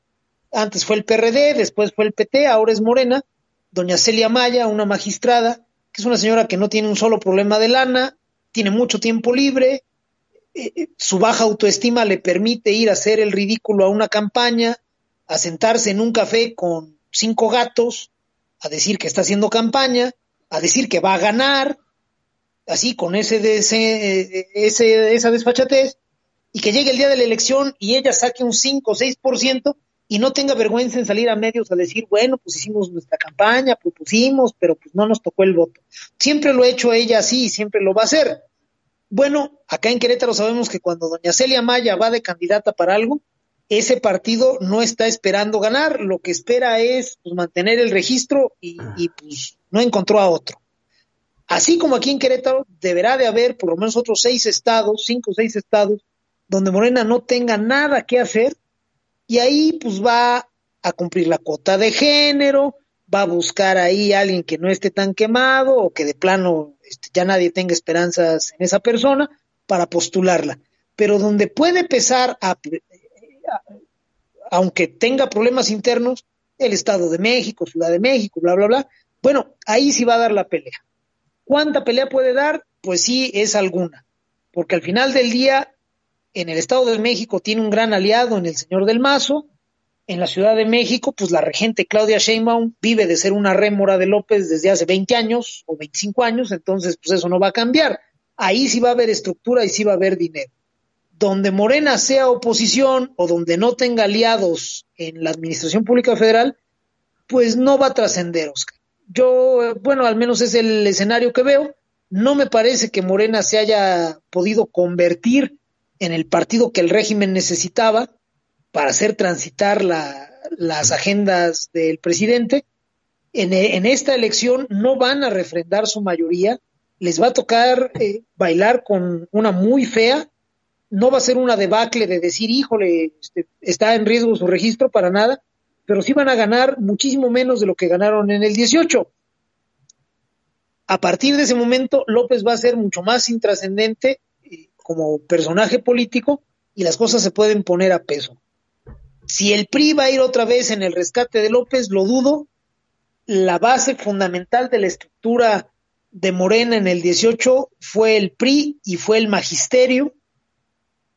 Antes fue el PRD, después fue el PT, ahora es Morena, doña Celia Maya, una magistrada, que es una señora que no tiene un solo problema de lana, tiene mucho tiempo libre, eh, eh, su baja autoestima le permite ir a hacer el ridículo a una campaña, a sentarse en un café con cinco gatos, a decir que está haciendo campaña, a decir que va a ganar, así con ese, de ese, eh, ese, esa desfachatez, y que llegue el día de la elección y ella saque un 5 o 6% y no tenga vergüenza en salir a medios a decir, bueno, pues hicimos nuestra campaña, propusimos, pero pues no nos tocó el voto. Siempre lo ha hecho ella así y siempre lo va a hacer. Bueno, acá en Querétaro sabemos que cuando doña Celia Maya va de candidata para algo, ese partido no está esperando ganar, lo que espera es pues, mantener el registro y, y pues no encontró a otro. Así como aquí en Querétaro deberá de haber por lo menos otros seis estados, cinco o seis estados, donde Morena no tenga nada que hacer y ahí pues va a cumplir la cuota de género, va a buscar ahí a alguien que no esté tan quemado o que de plano este, ya nadie tenga esperanzas en esa persona para postularla. Pero donde puede pesar, a, aunque tenga problemas internos, el Estado de México, Ciudad de México, bla, bla, bla, bueno, ahí sí va a dar la pelea. ¿Cuánta pelea puede dar? Pues sí, es alguna. Porque al final del día en el Estado de México tiene un gran aliado en el señor del Mazo. En la Ciudad de México, pues la regente Claudia Sheinbaum vive de ser una rémora de López desde hace 20 años o 25 años, entonces pues eso no va a cambiar. Ahí sí va a haber estructura y sí va a haber dinero. Donde Morena sea oposición o donde no tenga aliados en la Administración Pública Federal, pues no va a trascender, Oscar. Yo, bueno, al menos es el escenario que veo. No me parece que Morena se haya podido convertir en el partido que el régimen necesitaba para hacer transitar la, las agendas del presidente. En, en, esta elección no van a refrendar su mayoría, les va a tocar eh, bailar con una muy fea, no va a ser una debacle de decir, híjole, este, está en riesgo su registro para nada, pero sí van a ganar muchísimo menos de lo que ganaron en el 18. A partir de ese momento, López va a ser mucho más intrascendente como personaje político y las cosas se pueden poner a peso. Si el PRI va a ir otra vez en el rescate de López, lo dudo. La base fundamental de la estructura de Morena en el 18 fue el PRI y fue el magisterio.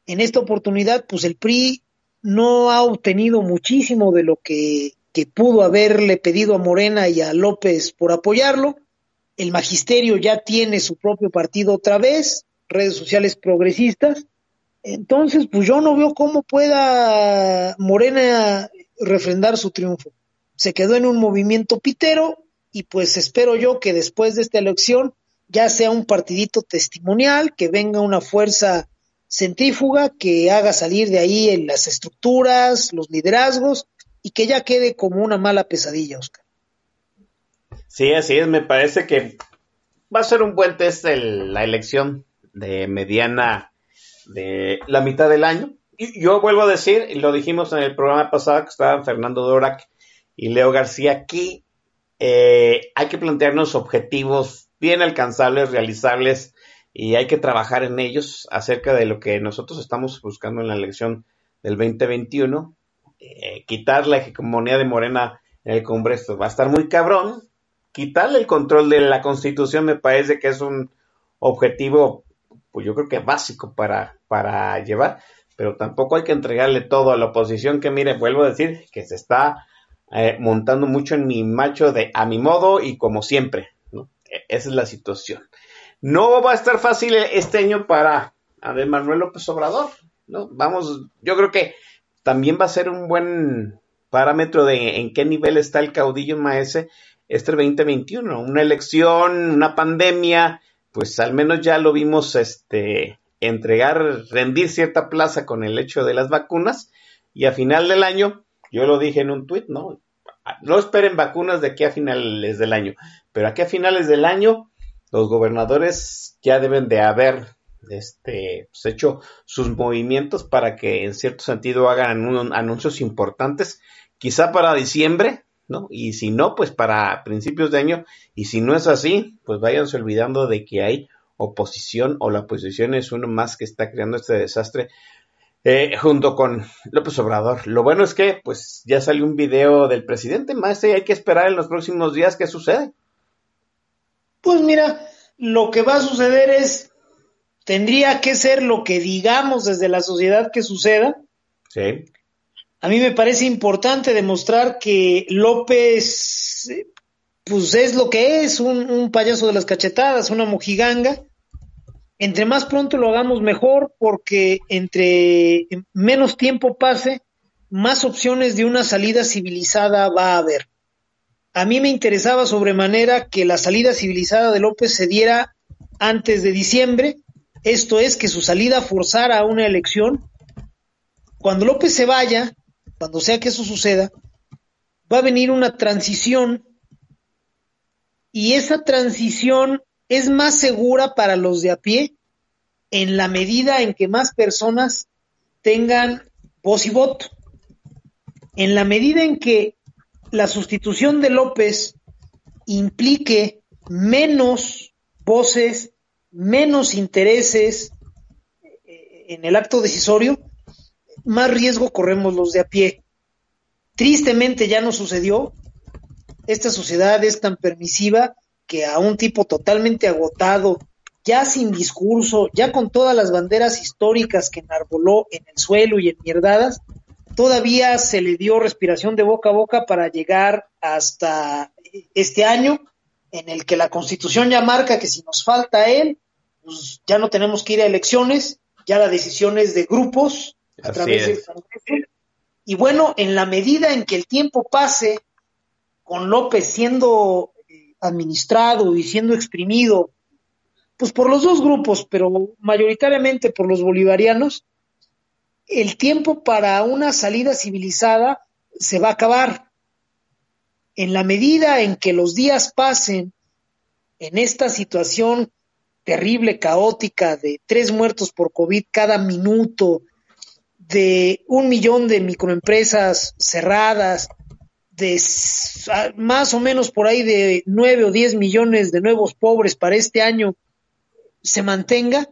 En esta oportunidad, pues el PRI no ha obtenido muchísimo de lo que, que pudo haberle pedido a Morena y a López por apoyarlo. El magisterio ya tiene su propio partido otra vez redes sociales progresistas. Entonces, pues yo no veo cómo pueda Morena refrendar su triunfo. Se quedó en un movimiento pitero y pues espero yo que después de esta elección ya sea un partidito testimonial, que venga una fuerza centrífuga que haga salir de ahí las estructuras, los liderazgos y que ya quede como una mala pesadilla, Oscar. Sí, así es, me parece que va a ser un buen test el, la elección de mediana de la mitad del año. Y yo vuelvo a decir, y lo dijimos en el programa pasado que estaban Fernando Dorac y Leo García, que eh, hay que plantearnos objetivos bien alcanzables, realizables, y hay que trabajar en ellos acerca de lo que nosotros estamos buscando en la elección del 2021. Eh, quitar la hegemonía de Morena en el Congreso va a estar muy cabrón. Quitarle el control de la Constitución me parece que es un objetivo pues yo creo que básico para, para llevar, pero tampoco hay que entregarle todo a la oposición que, mire, vuelvo a decir que se está eh, montando mucho en mi macho de a mi modo y como siempre, ¿no? E, esa es la situación. No va a estar fácil este año para Andrés Manuel López Obrador, ¿no? Vamos, yo creo que también va a ser un buen parámetro de en qué nivel está el caudillo maese este 2021, una elección, una pandemia, pues al menos ya lo vimos este entregar, rendir cierta plaza con el hecho de las vacunas y a final del año, yo lo dije en un tuit, ¿no? No esperen vacunas de aquí a finales del año, pero aquí a finales del año los gobernadores ya deben de haber este, pues, hecho sus movimientos para que en cierto sentido hagan un, anuncios importantes, quizá para diciembre, ¿no? Y si no, pues para principios de año, y si no es así, pues váyanse olvidando de que hay oposición o la oposición es uno más que está creando este desastre eh, junto con López Obrador. Lo bueno es que, pues, ya salió un video del presidente, más hay que esperar en los próximos días qué sucede. Pues mira, lo que va a suceder es, tendría que ser lo que digamos desde la sociedad que suceda. Sí. A mí me parece importante demostrar que López, eh, pues es lo que es, un, payaso de las cachetadas, una mojiganga. Entre más pronto lo hagamos mejor, porque entre menos tiempo pase, más opciones de una salida civilizada va a haber. A mí me interesaba sobremanera que la salida civilizada de López se diera antes de diciembre, esto es, que su salida forzara una elección. Cuando López se vaya, cuando sea que eso suceda, va a venir una transición y esa transición es más segura para los de a pie en la medida en que más personas tengan voz y voto. En la medida en que la sustitución de López implique menos voces, menos intereses eh, en el acto decisorio, más riesgo corremos los de a pie. Tristemente ya no sucedió. Esta sociedad es tan permisiva que a un tipo totalmente agotado, ya sin discurso, ya con todas las banderas históricas que enarboló en el suelo y en mierdadas, todavía se le dio respiración de boca a boca para llegar hasta este año, en el que la constitución ya marca que si nos falta él, pues ya no tenemos que ir a elecciones, ya la decisión es de grupos a Así través del es. Congreso. Y bueno, en la medida en que el tiempo pase, con López siendo eh, administrado y siendo exprimido, pues por los dos grupos, pero mayoritariamente por los bolivarianos, el tiempo para una salida civilizada se va a acabar. En la medida en que los días pasen en esta situación terrible, caótica, de tres muertos por COVID cada minuto, de un millón de microempresas cerradas, de más o menos por ahí de nueve o diez millones de nuevos pobres para este año, se mantenga,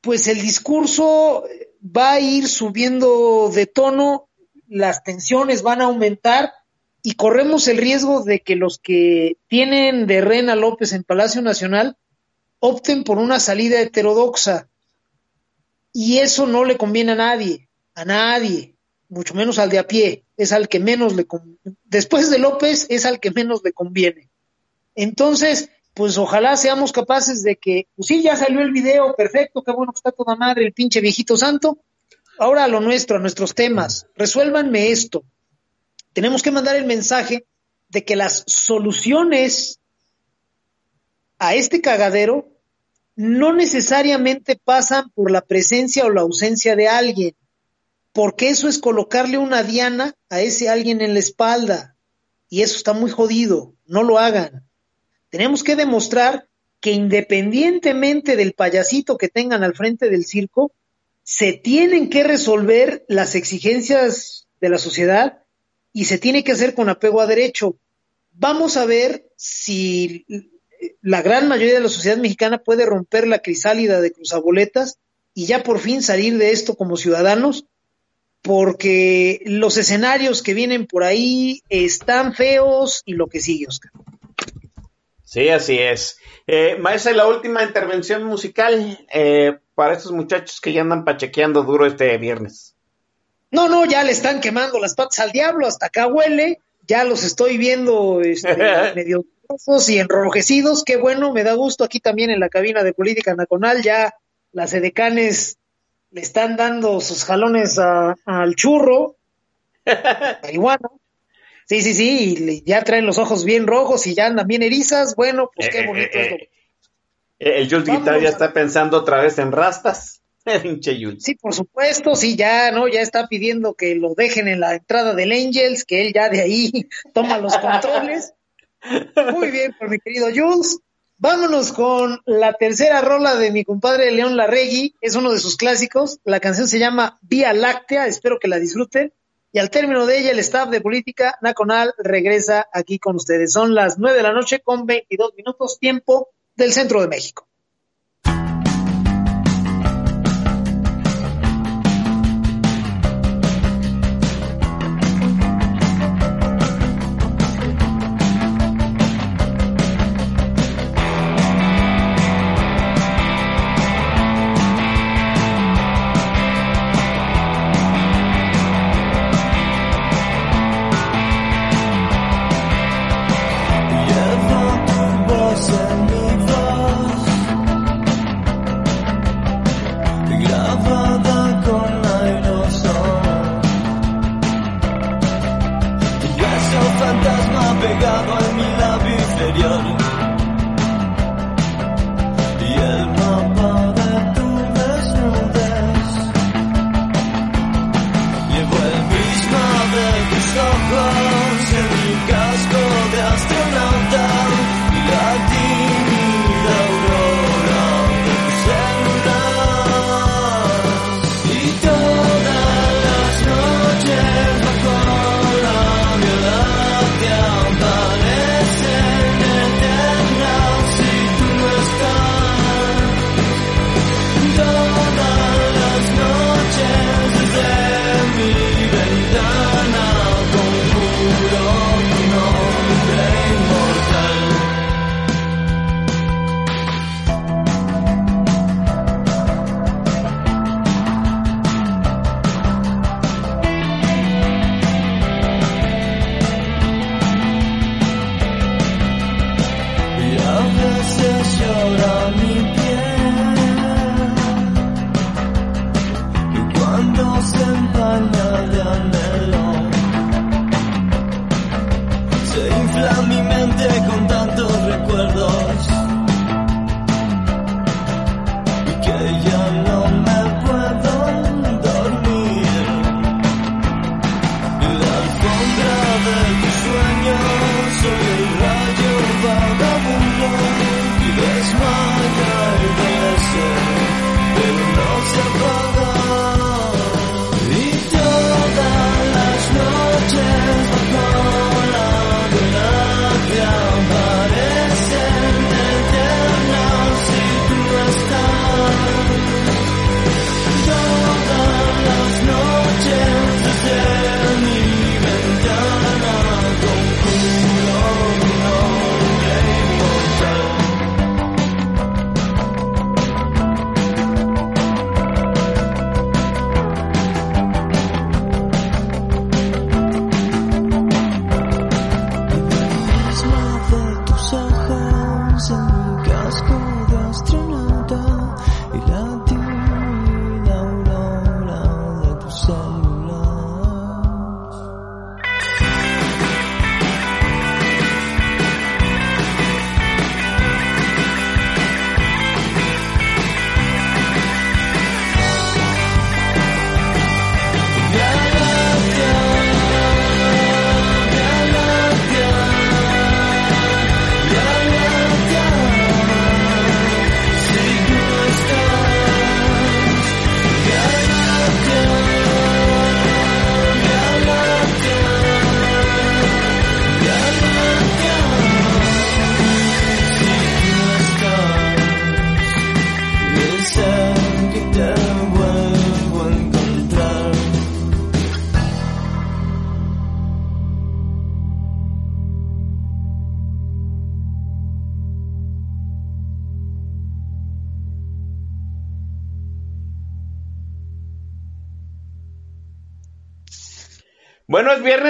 pues el discurso va a ir subiendo de tono, las tensiones van a aumentar y corremos el riesgo de que los que tienen de Rena López en Palacio Nacional opten por una salida heterodoxa. Y eso no le conviene a nadie, a nadie, mucho menos al de a pie, es al que menos le después de López es al que menos le conviene. Entonces, pues ojalá seamos capaces de que, pues sí, ya salió el video, perfecto, qué bueno que está toda madre el pinche viejito santo. Ahora a lo nuestro, a nuestros temas, resuélvanme esto. Tenemos que mandar el mensaje de que las soluciones a este cagadero no necesariamente pasan por la presencia o la ausencia de alguien, porque eso es colocarle una diana a ese alguien en la espalda, y eso está muy jodido, no lo hagan. Tenemos que demostrar que independientemente del payasito que tengan al frente del circo, se tienen que resolver las exigencias de la sociedad y se tiene que hacer con apego a derecho. Vamos a ver si la gran mayoría de la sociedad mexicana puede romper la crisálida de cruzaboletas y ya por fin salir de esto como ciudadanos, porque los escenarios que vienen por ahí están feos y lo que sigue, Oscar. Sí, así es. Eh, maestra, la última intervención musical eh, para estos muchachos que ya andan pachequeando duro este viernes. No, no, ya le están quemando las patas al diablo, hasta acá huele, ya los estoy viendo este, medio y enrojecidos, qué bueno, me da gusto aquí también en la cabina de política nacional, ya las edecanes le están dando sus jalones a- al churro, marihuana. Sí, sí, sí, y le- ya traen los ojos bien rojos y ya andan bien erizas, bueno, pues qué Eh, bonito eh, es lo- eh, el Jules Guitar ya está pensando otra vez en rastas. Pinche Jules. Sí, por supuesto, sí, ya, ¿no? Ya está pidiendo que lo dejen en la entrada del Angels, que él ya de ahí toma los controles. Muy bien, por mi querido Jules. Vámonos con la tercera rola de mi compadre León Larregui, es uno de sus clásicos. La canción se llama Vía Láctea, espero que la disfruten. Y al término de ella, el staff de Política Nacional regresa aquí con ustedes. Son las nueve de la noche con 22 minutos, tiempo del centro de México. Se infla mi mente con tantos recuerdos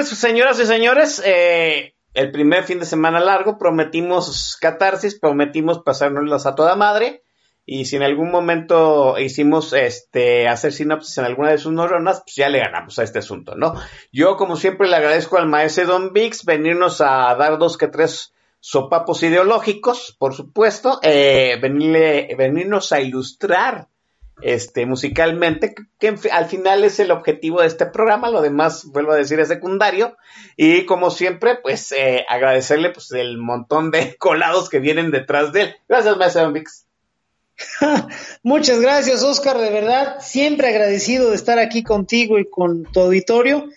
señoras y señores. eh, el primer fin de semana largo. Prometimos catarsis, prometimos pasárnoslas a toda madre. Y si en algún momento hicimos este hacer sinopsis en alguna de sus neuronas, pues ya le ganamos a este asunto, ¿no? Yo, como siempre, le agradezco al maestro Don Vix venirnos a dar dos que tres sopapos ideológicos, por supuesto, eh, venirnos a ilustrar este, musicalmente, que, al final es el objetivo de este programa, lo demás, vuelvo a decir, es secundario, y como siempre, pues eh, agradecerle pues el montón de colados que vienen detrás de él. Gracias, maestro Vix. Muchas gracias, Oscar, de verdad, siempre agradecido de estar aquí contigo y con tu auditorio.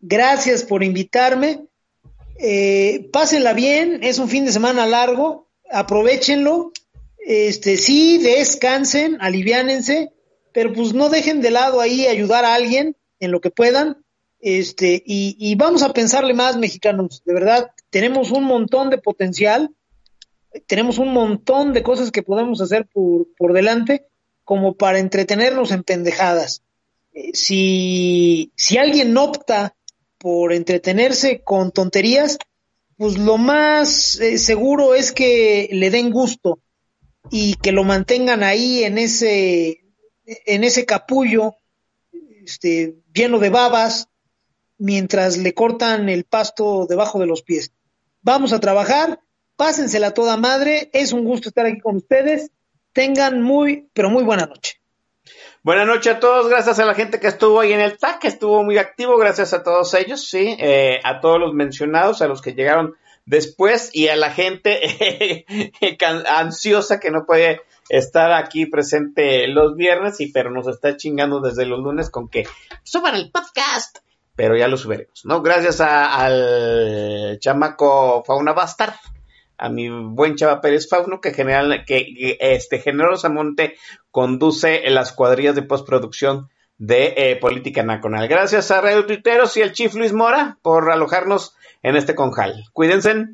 Gracias por invitarme. Eh, pásenla bien, es un fin de semana largo, aprovechenlo. Este, sí, descansen, aliviánense, pero pues no dejen de lado ahí ayudar a alguien en lo que puedan. Este, y, vamos a pensarle más, mexicanos, de verdad, tenemos un montón de potencial tenemos un montón de cosas que podemos hacer por, por delante como para entretenernos en pendejadas. Eh, Si, si alguien opta por entretenerse con tonterías, pues lo más eh, seguro es que le den gusto y que lo mantengan ahí en ese, en ese capullo este, lleno de babas mientras le cortan el pasto debajo de los pies. Vamos a trabajar, pásensela toda madre, es un gusto estar aquí con ustedes, tengan muy, pero muy buena noche. Buenas noches a todos, gracias a la gente que estuvo ahí en el TAC, que estuvo muy activo, gracias a todos ellos, sí, eh, a todos los mencionados, a los que llegaron después y a la gente ansiosa que no puede estar aquí presente los viernes, y pero nos está chingando desde los lunes con que suban el podcast, pero ya lo subiremos, ¿no? Gracias a- al chamaco Fauna Bastard, a mi buen Chava Pérez Fauno, que, general, que, este, generosamente conduce las cuadrillas de postproducción de eh, Política Nacional. Gracias a Radio Tuiteros y al Chief Luis Mora por alojarnos en este conjal. Cuídense.